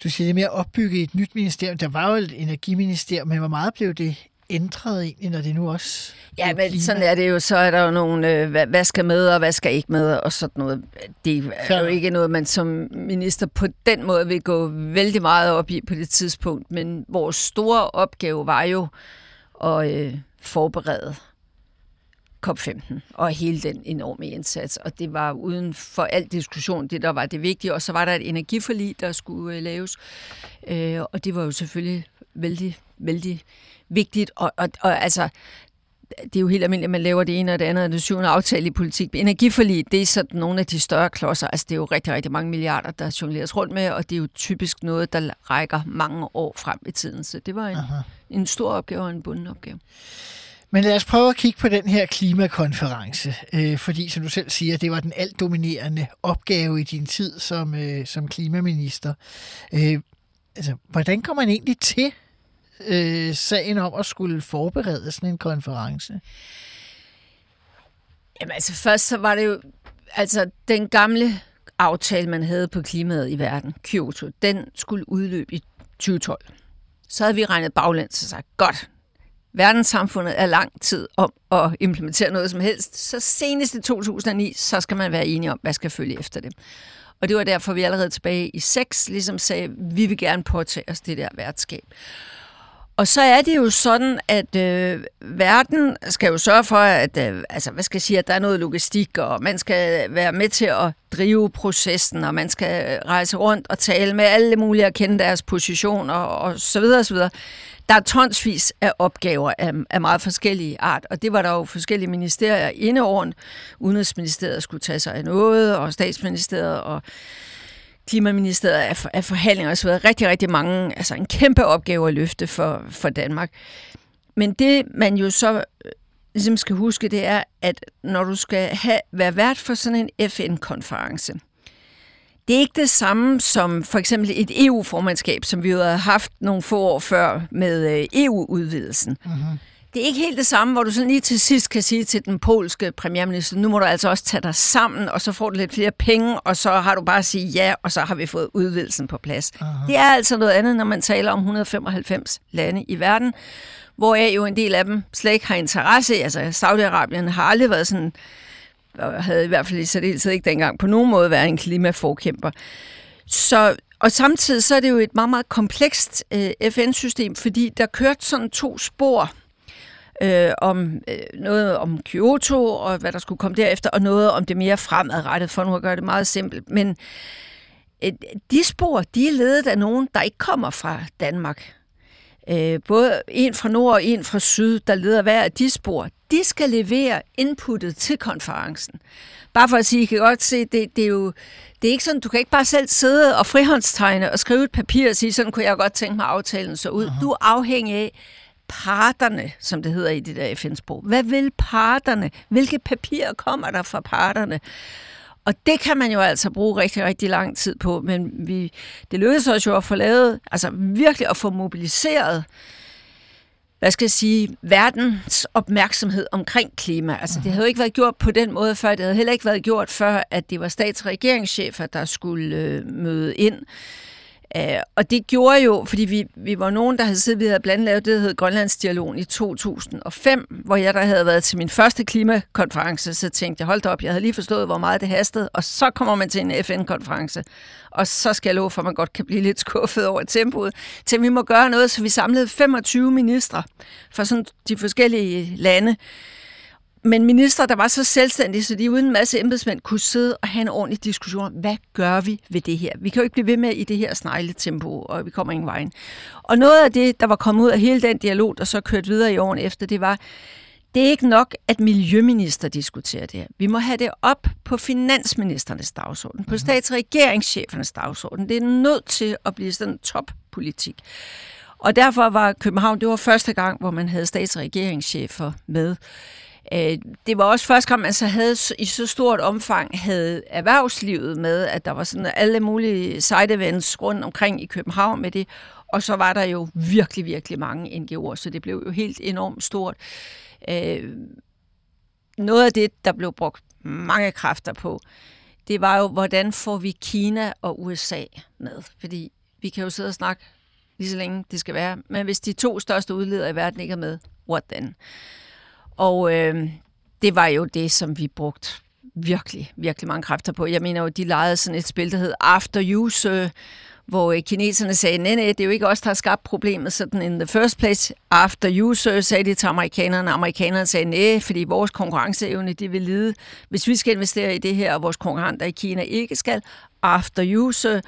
Du siger det med at opbygge et nyt ministerium. Der var jo et energiministerium, men hvor meget blev det ændret egentlig, når det nu også... Ja, men klima? sådan er det jo. Så er der jo nogle, øh, hvad, hvad skal med, og hvad skal ikke med, og sådan noget. Det er jo ikke noget, man som minister på den måde vil gå vældig meget op i på det tidspunkt. Men vores store opgave var jo at øh, forberede COP15 og hele den enorme indsats. Og det var uden for al diskussion det, der var det vigtige. Og så var der et energiforlig, der skulle øh, laves. Øh, og det var jo selvfølgelig vældig, vældig vigtigt. Og, og, og altså, det er jo helt almindeligt, at man laver det ene og det andet og det syvende aftale i politik. Energiforlig, det er sådan nogle af de større klodser. Altså, det er jo rigtig, rigtig mange milliarder, der jongleres rundt med, og det er jo typisk noget, der rækker mange år frem i tiden. Så det var en, en stor opgave og en bunden opgave. Men lad os prøve at kigge på den her klimakonference, øh, fordi som du selv siger, det var den alt dominerende opgave i din tid som, øh, som klimaminister. Øh, altså, hvordan kommer man egentlig til øh, sagen om at skulle forberede sådan en konference? Jamen altså først så var det jo, altså den gamle aftale, man havde på klimaet i verden, Kyoto, den skulle udløbe i 2012. Så havde vi regnet baglæns og sagt, godt, verdenssamfundet er lang tid om at implementere noget som helst, så senest i 2009, så skal man være enige om, hvad skal følge efter det. Og det var derfor, vi allerede tilbage i 6 ligesom sagde, vi vil gerne påtage os det der værtskab. Og så er det jo sådan, at øh, verden skal jo sørge for, at, øh, altså, hvad skal jeg sige, at der er noget logistik, og man skal være med til at drive processen, og man skal rejse rundt og tale med alle mulige og kende deres positioner og, og så videre, og så videre. Der er tonsvis af opgaver af, af meget forskellige art, og det var der jo forskellige ministerier inde over. Udenrigsministeriet skulle tage sig af noget, og statsministeriet og Klimaministeriet af, af forhandlinger osv. Rigtig, rigtig mange, altså en kæmpe opgave at løfte for, for Danmark. Men det, man jo så øh, ligesom skal huske, det er, at når du skal have, være vært for sådan en FN-konference, det er ikke det samme som for eksempel et EU-formandskab, som vi jo havde haft nogle få år før med øh, EU-udvidelsen. Mm-hmm det er ikke helt det samme, hvor du sådan lige til sidst kan sige til den polske premierminister, nu må du altså også tage dig sammen, og så får du lidt flere penge, og så har du bare at sige ja, og så har vi fået udvidelsen på plads. Aha. Det er altså noget andet, når man taler om 195 lande i verden, hvor jo en del af dem slet ikke har interesse. Altså Saudi-Arabien har aldrig været sådan, og havde i hvert fald i særdeleshed ikke dengang på nogen måde været en klimaforkæmper. Så og samtidig så er det jo et meget, meget komplekst øh, FN-system, fordi der kørte sådan to spor øh, om øh, noget om Kyoto og hvad der skulle komme derefter, og noget om det mere fremadrettet, for nu at gøre det meget simpelt. Men øh, de spor, de er ledet af nogen, der ikke kommer fra Danmark. Øh, både en fra nord og en fra syd, der leder hver af de spor. De skal levere inputtet til konferencen. Bare for at sige, I kan godt se, det, det er jo det er ikke sådan, du kan ikke bare selv sidde og frihåndstegne og skrive et papir og sige, sådan kunne jeg godt tænke mig aftalen så ud. Uh-huh. Du er afhængig af, parterne, som det hedder i det der FN-sprog. Hvad vil parterne? Hvilke papirer kommer der fra parterne? Og det kan man jo altså bruge rigtig, rigtig lang tid på, men vi, det lykkedes os jo at få lavet, altså virkelig at få mobiliseret, hvad skal jeg sige, verdens opmærksomhed omkring klima. Altså det havde jo ikke været gjort på den måde før, det havde heller ikke været gjort før, at det var stats- og regeringschefer, der skulle øh, møde ind. Uh, og det gjorde jo, fordi vi, vi var nogen, der havde siddet, vi havde blandt lavet det, der hed Grønlandsdialogen i 2005, hvor jeg der havde været til min første klimakonference, så tænkte jeg, hold da op, jeg havde lige forstået, hvor meget det hastede, og så kommer man til en FN-konference, og så skal jeg love for, at man godt kan blive lidt skuffet over tempoet, til vi må gøre noget, så vi samlede 25 ministre fra sådan de forskellige lande, men minister, der var så selvstændige, så de uden en masse embedsmænd kunne sidde og have en ordentlig diskussion. Hvad gør vi ved det her? Vi kan jo ikke blive ved med i det her snegletempo, og vi kommer ingen vejen. Og noget af det, der var kommet ud af hele den dialog, der så kørte videre i årene efter, det var, det er ikke nok, at miljøminister diskuterer det her. Vi må have det op på finansministernes dagsorden, på mhm. statsregeringschefernes dagsorden. Det er nødt til at blive sådan en toppolitik. Og derfor var København, det var første gang, hvor man havde statsregeringschefer med. Øh, det var også første gang, man så havde i så stort omfang havde erhvervslivet med, at der var sådan alle mulige side events rundt omkring i København med det, og så var der jo virkelig, virkelig mange NGO'er, så det blev jo helt enormt stort. Øh, noget af det, der blev brugt mange kræfter på, det var jo, hvordan får vi Kina og USA med? Fordi vi kan jo sidde og snakke lige så længe det skal være, men hvis de to største udledere i verden ikke er med, what then? Og øh, det var jo det, som vi brugte virkelig, virkelig mange kræfter på. Jeg mener jo, de legede sådan et spil, der hed After Use, hvor øh, kineserne sagde, nej, nej, det er jo ikke os, der har skabt problemet, sådan in the first place. After user sagde de til amerikanerne, amerikanerne sagde, nej, fordi vores konkurrenceevne, de vil lide, hvis vi skal investere i det her, og vores konkurrenter i Kina ikke skal. After user,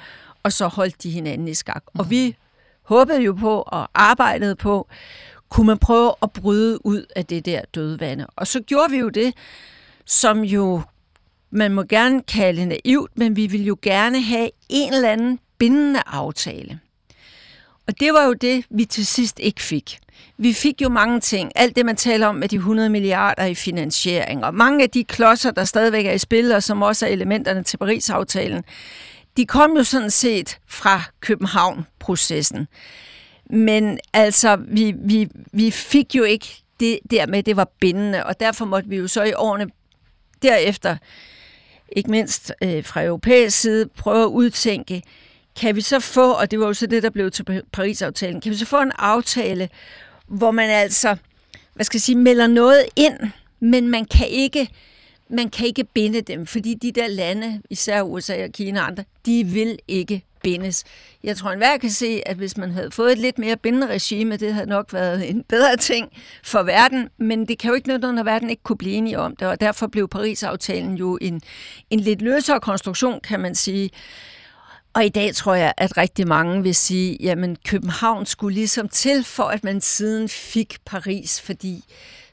og så holdt de hinanden i skak. Mm. Og vi håbede jo på og arbejdede på, kunne man prøve at bryde ud af det der dødvande. Og så gjorde vi jo det, som jo man må gerne kalde naivt, men vi ville jo gerne have en eller anden bindende aftale. Og det var jo det, vi til sidst ikke fik. Vi fik jo mange ting. Alt det, man taler om med de 100 milliarder i finansiering, og mange af de klodser, der stadigvæk er i spil, og som også er elementerne til Paris-aftalen, de kom jo sådan set fra København-processen. Men altså, vi, vi, vi fik jo ikke det der med, det var bindende, og derfor måtte vi jo så i årene derefter, ikke mindst øh, fra europæisk side, prøve at udtænke, kan vi så få, og det var jo så det, der blev til Paris-aftalen, kan vi så få en aftale, hvor man altså, hvad skal jeg sige, melder noget ind, men man kan ikke man kan ikke binde dem, fordi de der lande, især USA og Kina og andre, de vil ikke bindes. Jeg tror, enhver kan se, at hvis man havde fået et lidt mere bindende regime, det havde nok været en bedre ting for verden, men det kan jo ikke noget, når verden ikke kunne blive enige om det, og derfor blev Paris-aftalen jo en, en lidt løsere konstruktion, kan man sige. Og i dag tror jeg, at rigtig mange vil sige, jamen København skulle ligesom til, for at man siden fik Paris, fordi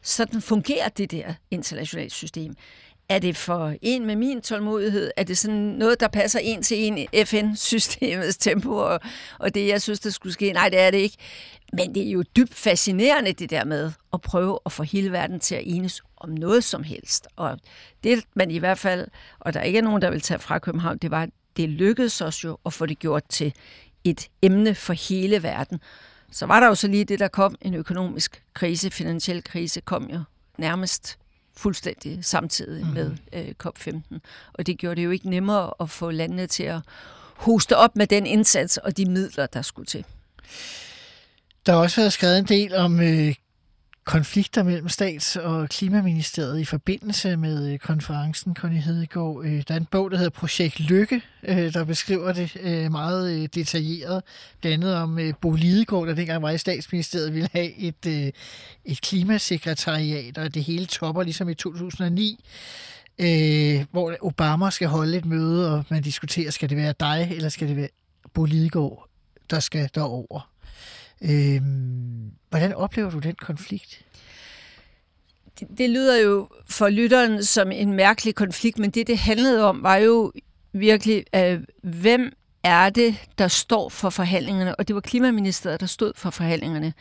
sådan fungerer det der internationale system. Er det for en med min tålmodighed? Er det sådan noget, der passer en til en FN-systemets tempo, og, og det, jeg synes, der skulle ske? Nej, det er det ikke. Men det er jo dybt fascinerende, det der med at prøve at få hele verden til at enes om noget som helst. Og det, man i hvert fald, og der ikke er nogen, der vil tage fra København, det var, det lykkedes os jo at få det gjort til et emne for hele verden. Så var der jo så lige det, der kom, en økonomisk krise, finansiel krise, kom jo nærmest fuldstændig samtidig mm. med øh, COP15. Og det gjorde det jo ikke nemmere at få landene til at hoste op med den indsats og de midler, der skulle til. Der har også været skrevet en del om øh, konflikter mellem stats- og klimaministeriet i forbindelse med øh, konferencen, Connie Hedegaard. Øh, der er en bog, der hedder Projekt Lykke, øh, der beskriver det meget detaljeret. Blandt andet om Bo Lidegaard, der dengang var i statsministeriet, ville have et, et klimasekretariat, og det hele topper ligesom i 2009 hvor Obama skal holde et møde, og man diskuterer, skal det være dig, eller skal det være Bo Lidegaard, der skal derover. Øh, hvordan oplever du den konflikt? Det, det lyder jo for lytteren som en mærkelig konflikt, men det, det handlede om, var jo virkelig, øh, hvem er det, der står for forhandlingerne? Og det var Klimaministeriet, der stod for forhandlingerne.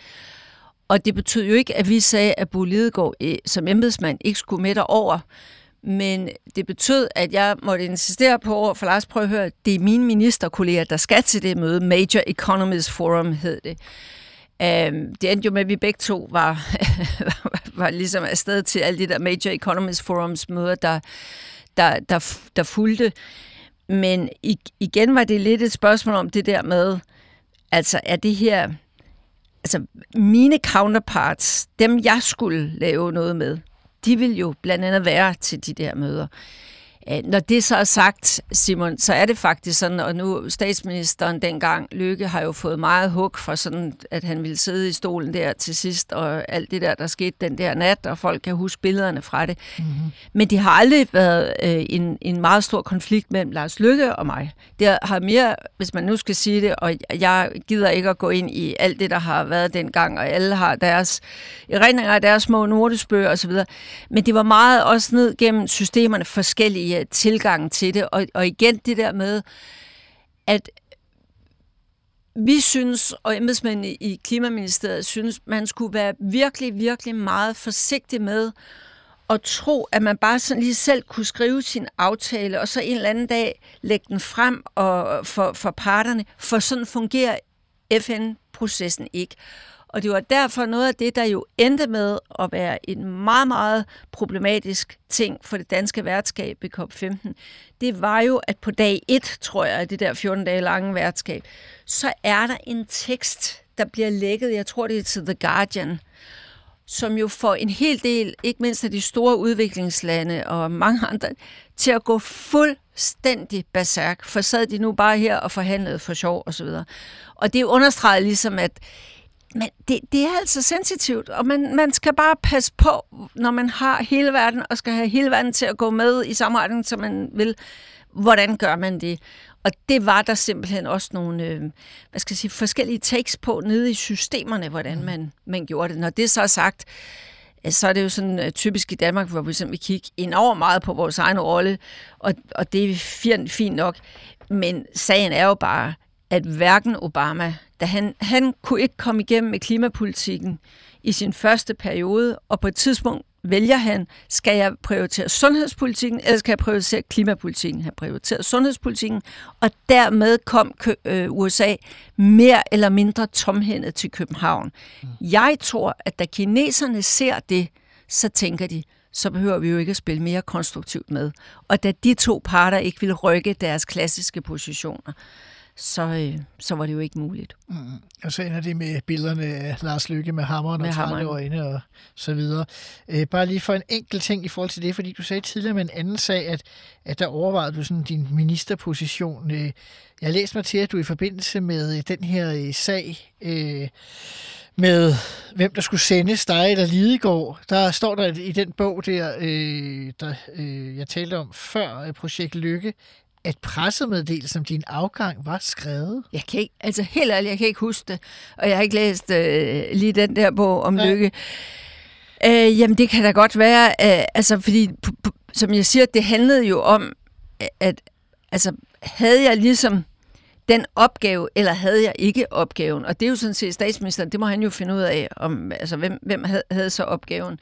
Og det betød jo ikke, at vi sagde, at Bo Lidegaard øh, som embedsmand ikke skulle med derover. Men det betød, at jeg måtte insistere på over for Lars, prøv at høre, det er mine ministerkolleger, der skal til det møde. Major Economies Forum hed det. Um, det endte jo med, at vi begge to var, var ligesom afsted til alle de der Major Economies Forums møder, der, der, der, der fulgte. Men igen var det lidt et spørgsmål om det der med, altså er det her, altså mine counterparts, dem jeg skulle lave noget med, de vil jo blandt andet være til de der møder. Øh, når det så er sagt, Simon, så er det faktisk sådan, og nu statsministeren dengang, Lykke, har jo fået meget hug for sådan, at han ville sidde i stolen der til sidst, og alt det der, der skete den der nat, og folk kan huske billederne fra det. Mm-hmm. Men det har aldrig været øh, en, en meget stor konflikt mellem Lars Lykke og mig. Det har mere, hvis man nu skal sige det, og jeg gider ikke at gå ind i alt det, der har været dengang, og alle har deres erindringer af deres små notesbøger osv., men det var meget også ned gennem systemerne forskellige tilgang til det. Og, og igen det der med, at vi synes, og embedsmændene i Klimaministeriet synes, man skulle være virkelig, virkelig meget forsigtig med at tro, at man bare sådan lige selv kunne skrive sin aftale, og så en eller anden dag lægge den frem og for, for parterne, for sådan fungerer FN-processen ikke. Og det var derfor noget af det, der jo endte med at være en meget, meget problematisk ting for det danske værtskab i COP15. Det var jo, at på dag 1, tror jeg, af det der 14 dage lange værtskab, så er der en tekst, der bliver lækket, jeg tror det er til The Guardian, som jo får en hel del, ikke mindst af de store udviklingslande og mange andre, til at gå fuldstændig berserk, for sad de nu bare her og forhandlede for sjov og så videre. Og det understreger ligesom, at men det, det er altså sensitivt, og man, man skal bare passe på, når man har hele verden, og skal have hele verden til at gå med i samme retning, som man vil. Hvordan gør man det? Og det var der simpelthen også nogle øh, hvad skal jeg sige, forskellige takes på nede i systemerne, hvordan man, man gjorde det. Når det så er sagt, så er det jo sådan uh, typisk i Danmark, hvor vi simpelthen kigger enormt meget på vores egen rolle, og, og det er fint, fint nok. Men sagen er jo bare, at hverken Obama, da han, han kunne ikke komme igennem med klimapolitikken i sin første periode, og på et tidspunkt vælger han, skal jeg prioritere sundhedspolitikken, eller skal jeg prioritere klimapolitikken? Han prioriterede sundhedspolitikken, og dermed kom øh, USA mere eller mindre tomhændet til København. Mm. Jeg tror, at da kineserne ser det, så tænker de, så behøver vi jo ikke at spille mere konstruktivt med. Og da de to parter ikke vil rykke deres klassiske positioner, så, øh, så var det jo ikke muligt. Mm. Og så ender det med billederne af Lars Lykke med hammeren med og trætte øjne og så videre. Øh, bare lige for en enkelt ting i forhold til det, fordi du sagde tidligere med en anden sag, at, at der overvejede du sådan din ministerposition. Øh, jeg har læst mig til, at du i forbindelse med øh, den her sag øh, med hvem der skulle sendes, dig eller Lidegaard, der står der i den bog der, øh, der øh, jeg talte om før, Projekt Lykke, at pressemeddelelsen om din afgang var skrevet? Jeg kan ikke, altså helt ærligt, jeg kan ikke huske det. Og jeg har ikke læst øh, lige den der bog om ja. lykke. Øh, jamen, det kan da godt være, øh, altså, fordi, som jeg siger, det handlede jo om, at, altså, havde jeg ligesom den opgave, eller havde jeg ikke opgaven? Og det er jo sådan set statsministeren, det må han jo finde ud af, om, altså, hvem, hvem havde, havde så opgaven.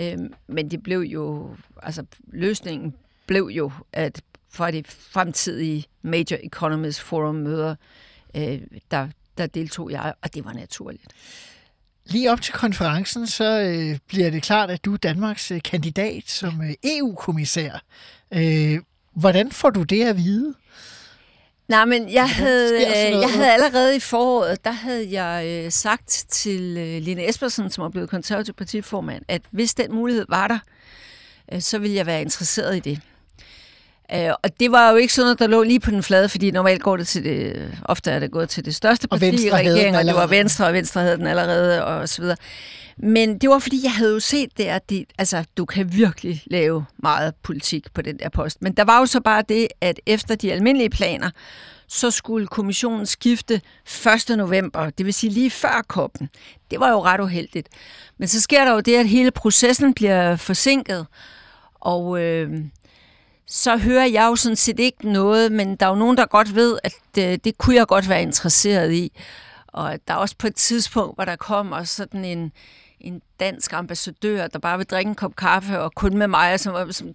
Øh, men det blev jo, altså løsningen blev jo, at fra de fremtidige Major Economies Forum møder, øh, der, der deltog jeg, og det var naturligt. Lige op til konferencen, så øh, bliver det klart, at du er Danmarks øh, kandidat som øh, EU-kommissær. Øh, hvordan får du det at vide? Nej, men jeg havde, øh, jeg havde allerede i foråret, der havde jeg øh, sagt til øh, Line Espersen, som er blevet konservativ partiformand, at hvis den mulighed var der, øh, så ville jeg være interesseret i det. Øh, og det var jo ikke sådan noget, der lå lige på den flade, fordi normalt går det til det, ofte er det gået til det største parti i regeringen, og det var Venstre, og Venstre havde den allerede, og så videre. Men det var fordi, jeg havde jo set det, at det, altså, du kan virkelig lave meget politik på den der post. Men der var jo så bare det, at efter de almindelige planer, så skulle kommissionen skifte 1. november, det vil sige lige før koppen. Det var jo ret uheldigt. Men så sker der jo det, at hele processen bliver forsinket, og øh, så hører jeg jo sådan set ikke noget, men der er jo nogen, der godt ved, at det, det kunne jeg godt være interesseret i. Og der er også på et tidspunkt, hvor der kommer sådan en, en dansk ambassadør, der bare vil drikke en kop kaffe, og kun med mig, som, som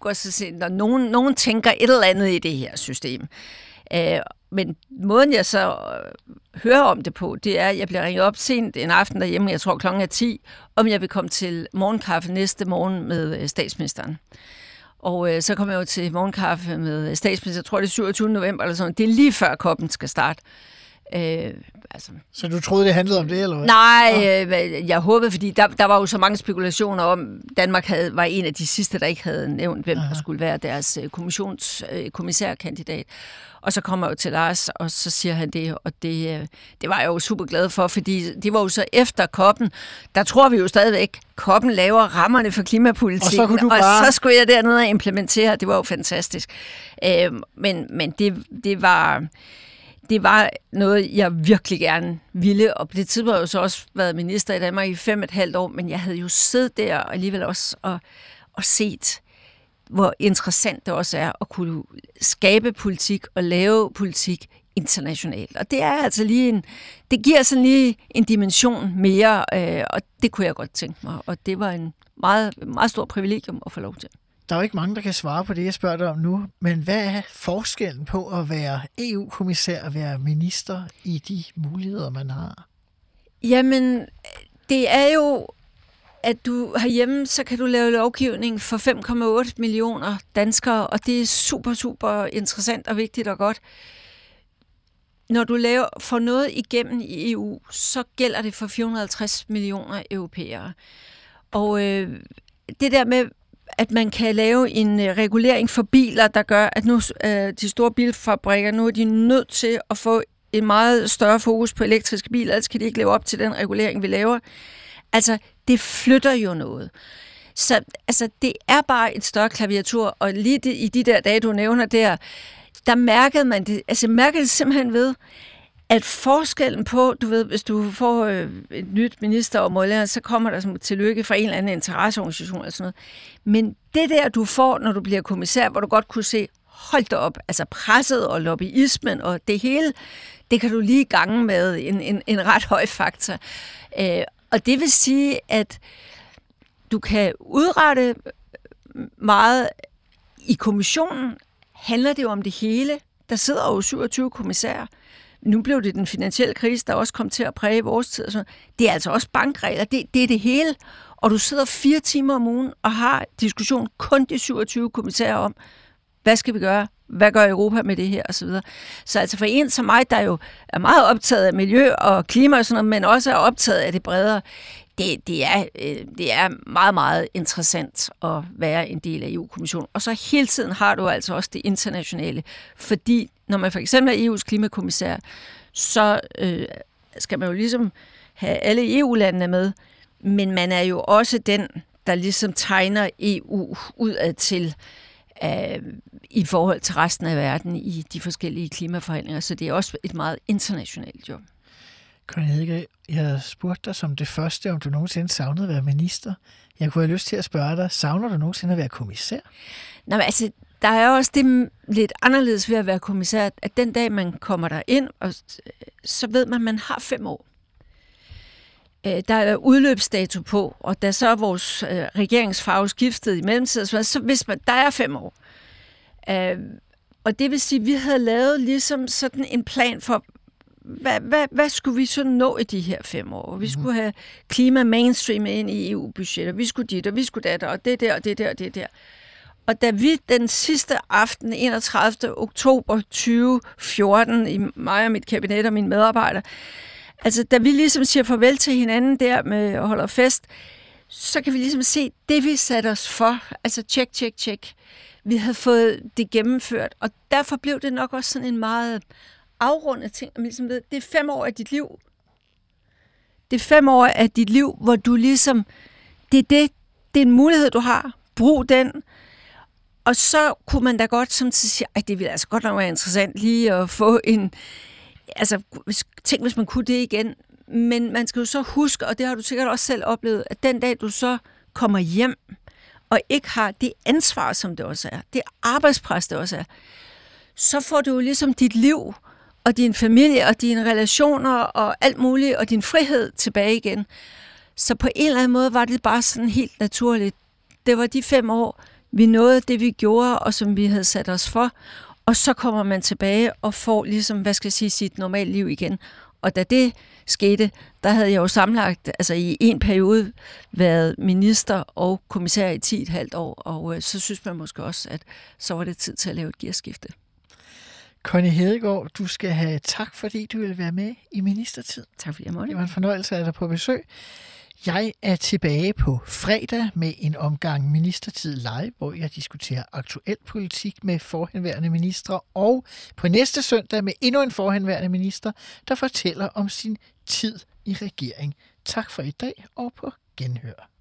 går så sent, når nogen, nogen tænker et eller andet i det her system. Øh, men måden, jeg så øh, hører om det på, det er, at jeg bliver ringet op sent en aften derhjemme, jeg tror klokken er 10, om jeg vil komme til morgenkaffe næste morgen med øh, statsministeren. Og øh, så kommer jeg jo til morgenkaffe med statsminister, jeg tror det er 27. november eller sådan Det er lige før koppen skal starte. Øh, altså. Så du troede, det handlede om det, eller hvad? Nej, øh, jeg håbede, fordi der, der var jo så mange spekulationer om, Danmark havde, var en af de sidste, der ikke havde nævnt, hvem Aha. der skulle være deres øh, kommissions, øh, kommissærkandidat. Og så kommer jeg jo til Lars, og så siger han det, og det, øh, det var jeg jo super glad for, fordi det var jo så efter koppen. Der tror vi jo stadigvæk, koppen laver rammerne for klimapolitikken, og så, du bare... og så skulle jeg dernede og implementere. Det var jo fantastisk. Øh, men men det, det var det var noget, jeg virkelig gerne ville, og på det tidspunkt har jeg jo så også været minister i Danmark i fem et halvt år, men jeg havde jo siddet der og alligevel også og, og set, hvor interessant det også er at kunne skabe politik og lave politik internationalt. Og det er altså lige en, det giver sådan lige en dimension mere, øh, og det kunne jeg godt tænke mig, og det var en meget, meget stor privilegium at få lov til. Der er jo ikke mange, der kan svare på det, jeg spørger dig om nu, men hvad er forskellen på at være EU-kommissær og være minister i de muligheder, man har? Jamen, det er jo, at du herhjemme, så kan du lave lovgivning for 5,8 millioner danskere, og det er super, super interessant og vigtigt og godt. når du laver, får noget igennem i EU, så gælder det for 450 millioner europæere. Og øh, det der med, at man kan lave en øh, regulering for biler, der gør, at nu øh, de store bilfabrikker, nu er de nødt til at få en meget større fokus på elektriske biler, ellers kan de ikke leve op til den regulering, vi laver. Altså, det flytter jo noget. Så altså, det er bare et større klaviatur, og lige det, i de der dage, du nævner der, der mærkede man det, altså mærkede det simpelthen ved, at forskellen på, du ved, hvis du får øh, et nyt minister og måler, så kommer der som tillykke fra en eller anden interesseorganisation eller sådan noget. Men det der, du får, når du bliver kommissær, hvor du godt kunne se, hold da op, altså presset og lobbyismen og det hele, det kan du lige gange med en, en, en ret høj faktor. Øh, og det vil sige, at du kan udrette meget i kommissionen, handler det jo om det hele. Der sidder jo 27 kommissærer. Nu blev det den finansielle krise, der også kom til at præge vores tid. Det er altså også bankregler. Det, det er det hele. Og du sidder fire timer om ugen og har diskussion kun de 27 kommissærer om, hvad skal vi gøre? Hvad gør Europa med det her? Og så, videre. så altså for en som mig, der jo er meget optaget af miljø og klima og sådan noget, men også er optaget af det bredere, det, det, er, øh, det er meget, meget interessant at være en del af EU-kommissionen. Og så hele tiden har du altså også det internationale, fordi når man for eksempel er EU's klimakommissær, så øh, skal man jo ligesom have alle EU-landene med, men man er jo også den, der ligesom tegner EU udad til øh, i forhold til resten af verden i de forskellige klimaforhandlinger. Så det er også et meget internationalt job. Conny Hedegaard, jeg spurgte dig som det første, om du nogensinde savnede at være minister. Jeg kunne have lyst til at spørge dig, savner du nogensinde at være kommissær? Nå, men altså, der er også det lidt anderledes ved at være kommissær, at den dag, man kommer der ind, og øh, så ved man, at man har fem år. Øh, der er udløbsdato på, og da så vores øh, regeringsfarve skiftet i mellemtiden, så hvis man, der er fem år. Og det vil sige, at vi havde lavet ligesom sådan en plan for, hvad, hvad, hvad skulle vi så nå i de her fem år? Vi skulle have klima mainstream ind i EU-budgettet, vi skulle dit, og vi skulle dat, og det der, og det der, og det der. Og da vi den sidste aften, 31. oktober 2014, i mig og mit kabinet og mine medarbejdere, altså da vi ligesom siger farvel til hinanden der med at holde fest, så kan vi ligesom se det, vi satte os for. Altså tjek, tjek, tjek. Vi havde fået det gennemført, og derfor blev det nok også sådan en meget afrundet ting. Ligesom ved, det er fem år af dit liv. Det er fem år af dit liv, hvor du ligesom, det er, det, det er en mulighed, du har. Brug den. Og så kunne man da godt som til sige, at det ville altså godt nok være interessant lige at få en, altså tænk hvis man kunne det igen. Men man skal jo så huske, og det har du sikkert også selv oplevet, at den dag du så kommer hjem, og ikke har det ansvar, som det også er, det arbejdspres, det også er, så får du jo ligesom dit liv og din familie og dine relationer og alt muligt, og din frihed tilbage igen. Så på en eller anden måde var det bare sådan helt naturligt. Det var de fem år, vi nåede det, vi gjorde, og som vi havde sat os for. Og så kommer man tilbage og får ligesom, hvad skal jeg sige, sit normale liv igen. Og da det skete, der havde jeg jo samlet, altså i en periode, været minister og kommissær i 10,5 år, og øh, så synes man måske også, at så var det tid til at lave et gearskifte. Conny Hedegaard, du skal have tak, fordi du ville være med i Ministertid. Tak fordi jeg måtte. Det var en fornøjelse at have dig på besøg. Jeg er tilbage på fredag med en omgang Ministertid Live, hvor jeg diskuterer aktuel politik med forhenværende ministre, og på næste søndag med endnu en forhenværende minister, der fortæller om sin tid i regering. Tak for i dag, og på genhør.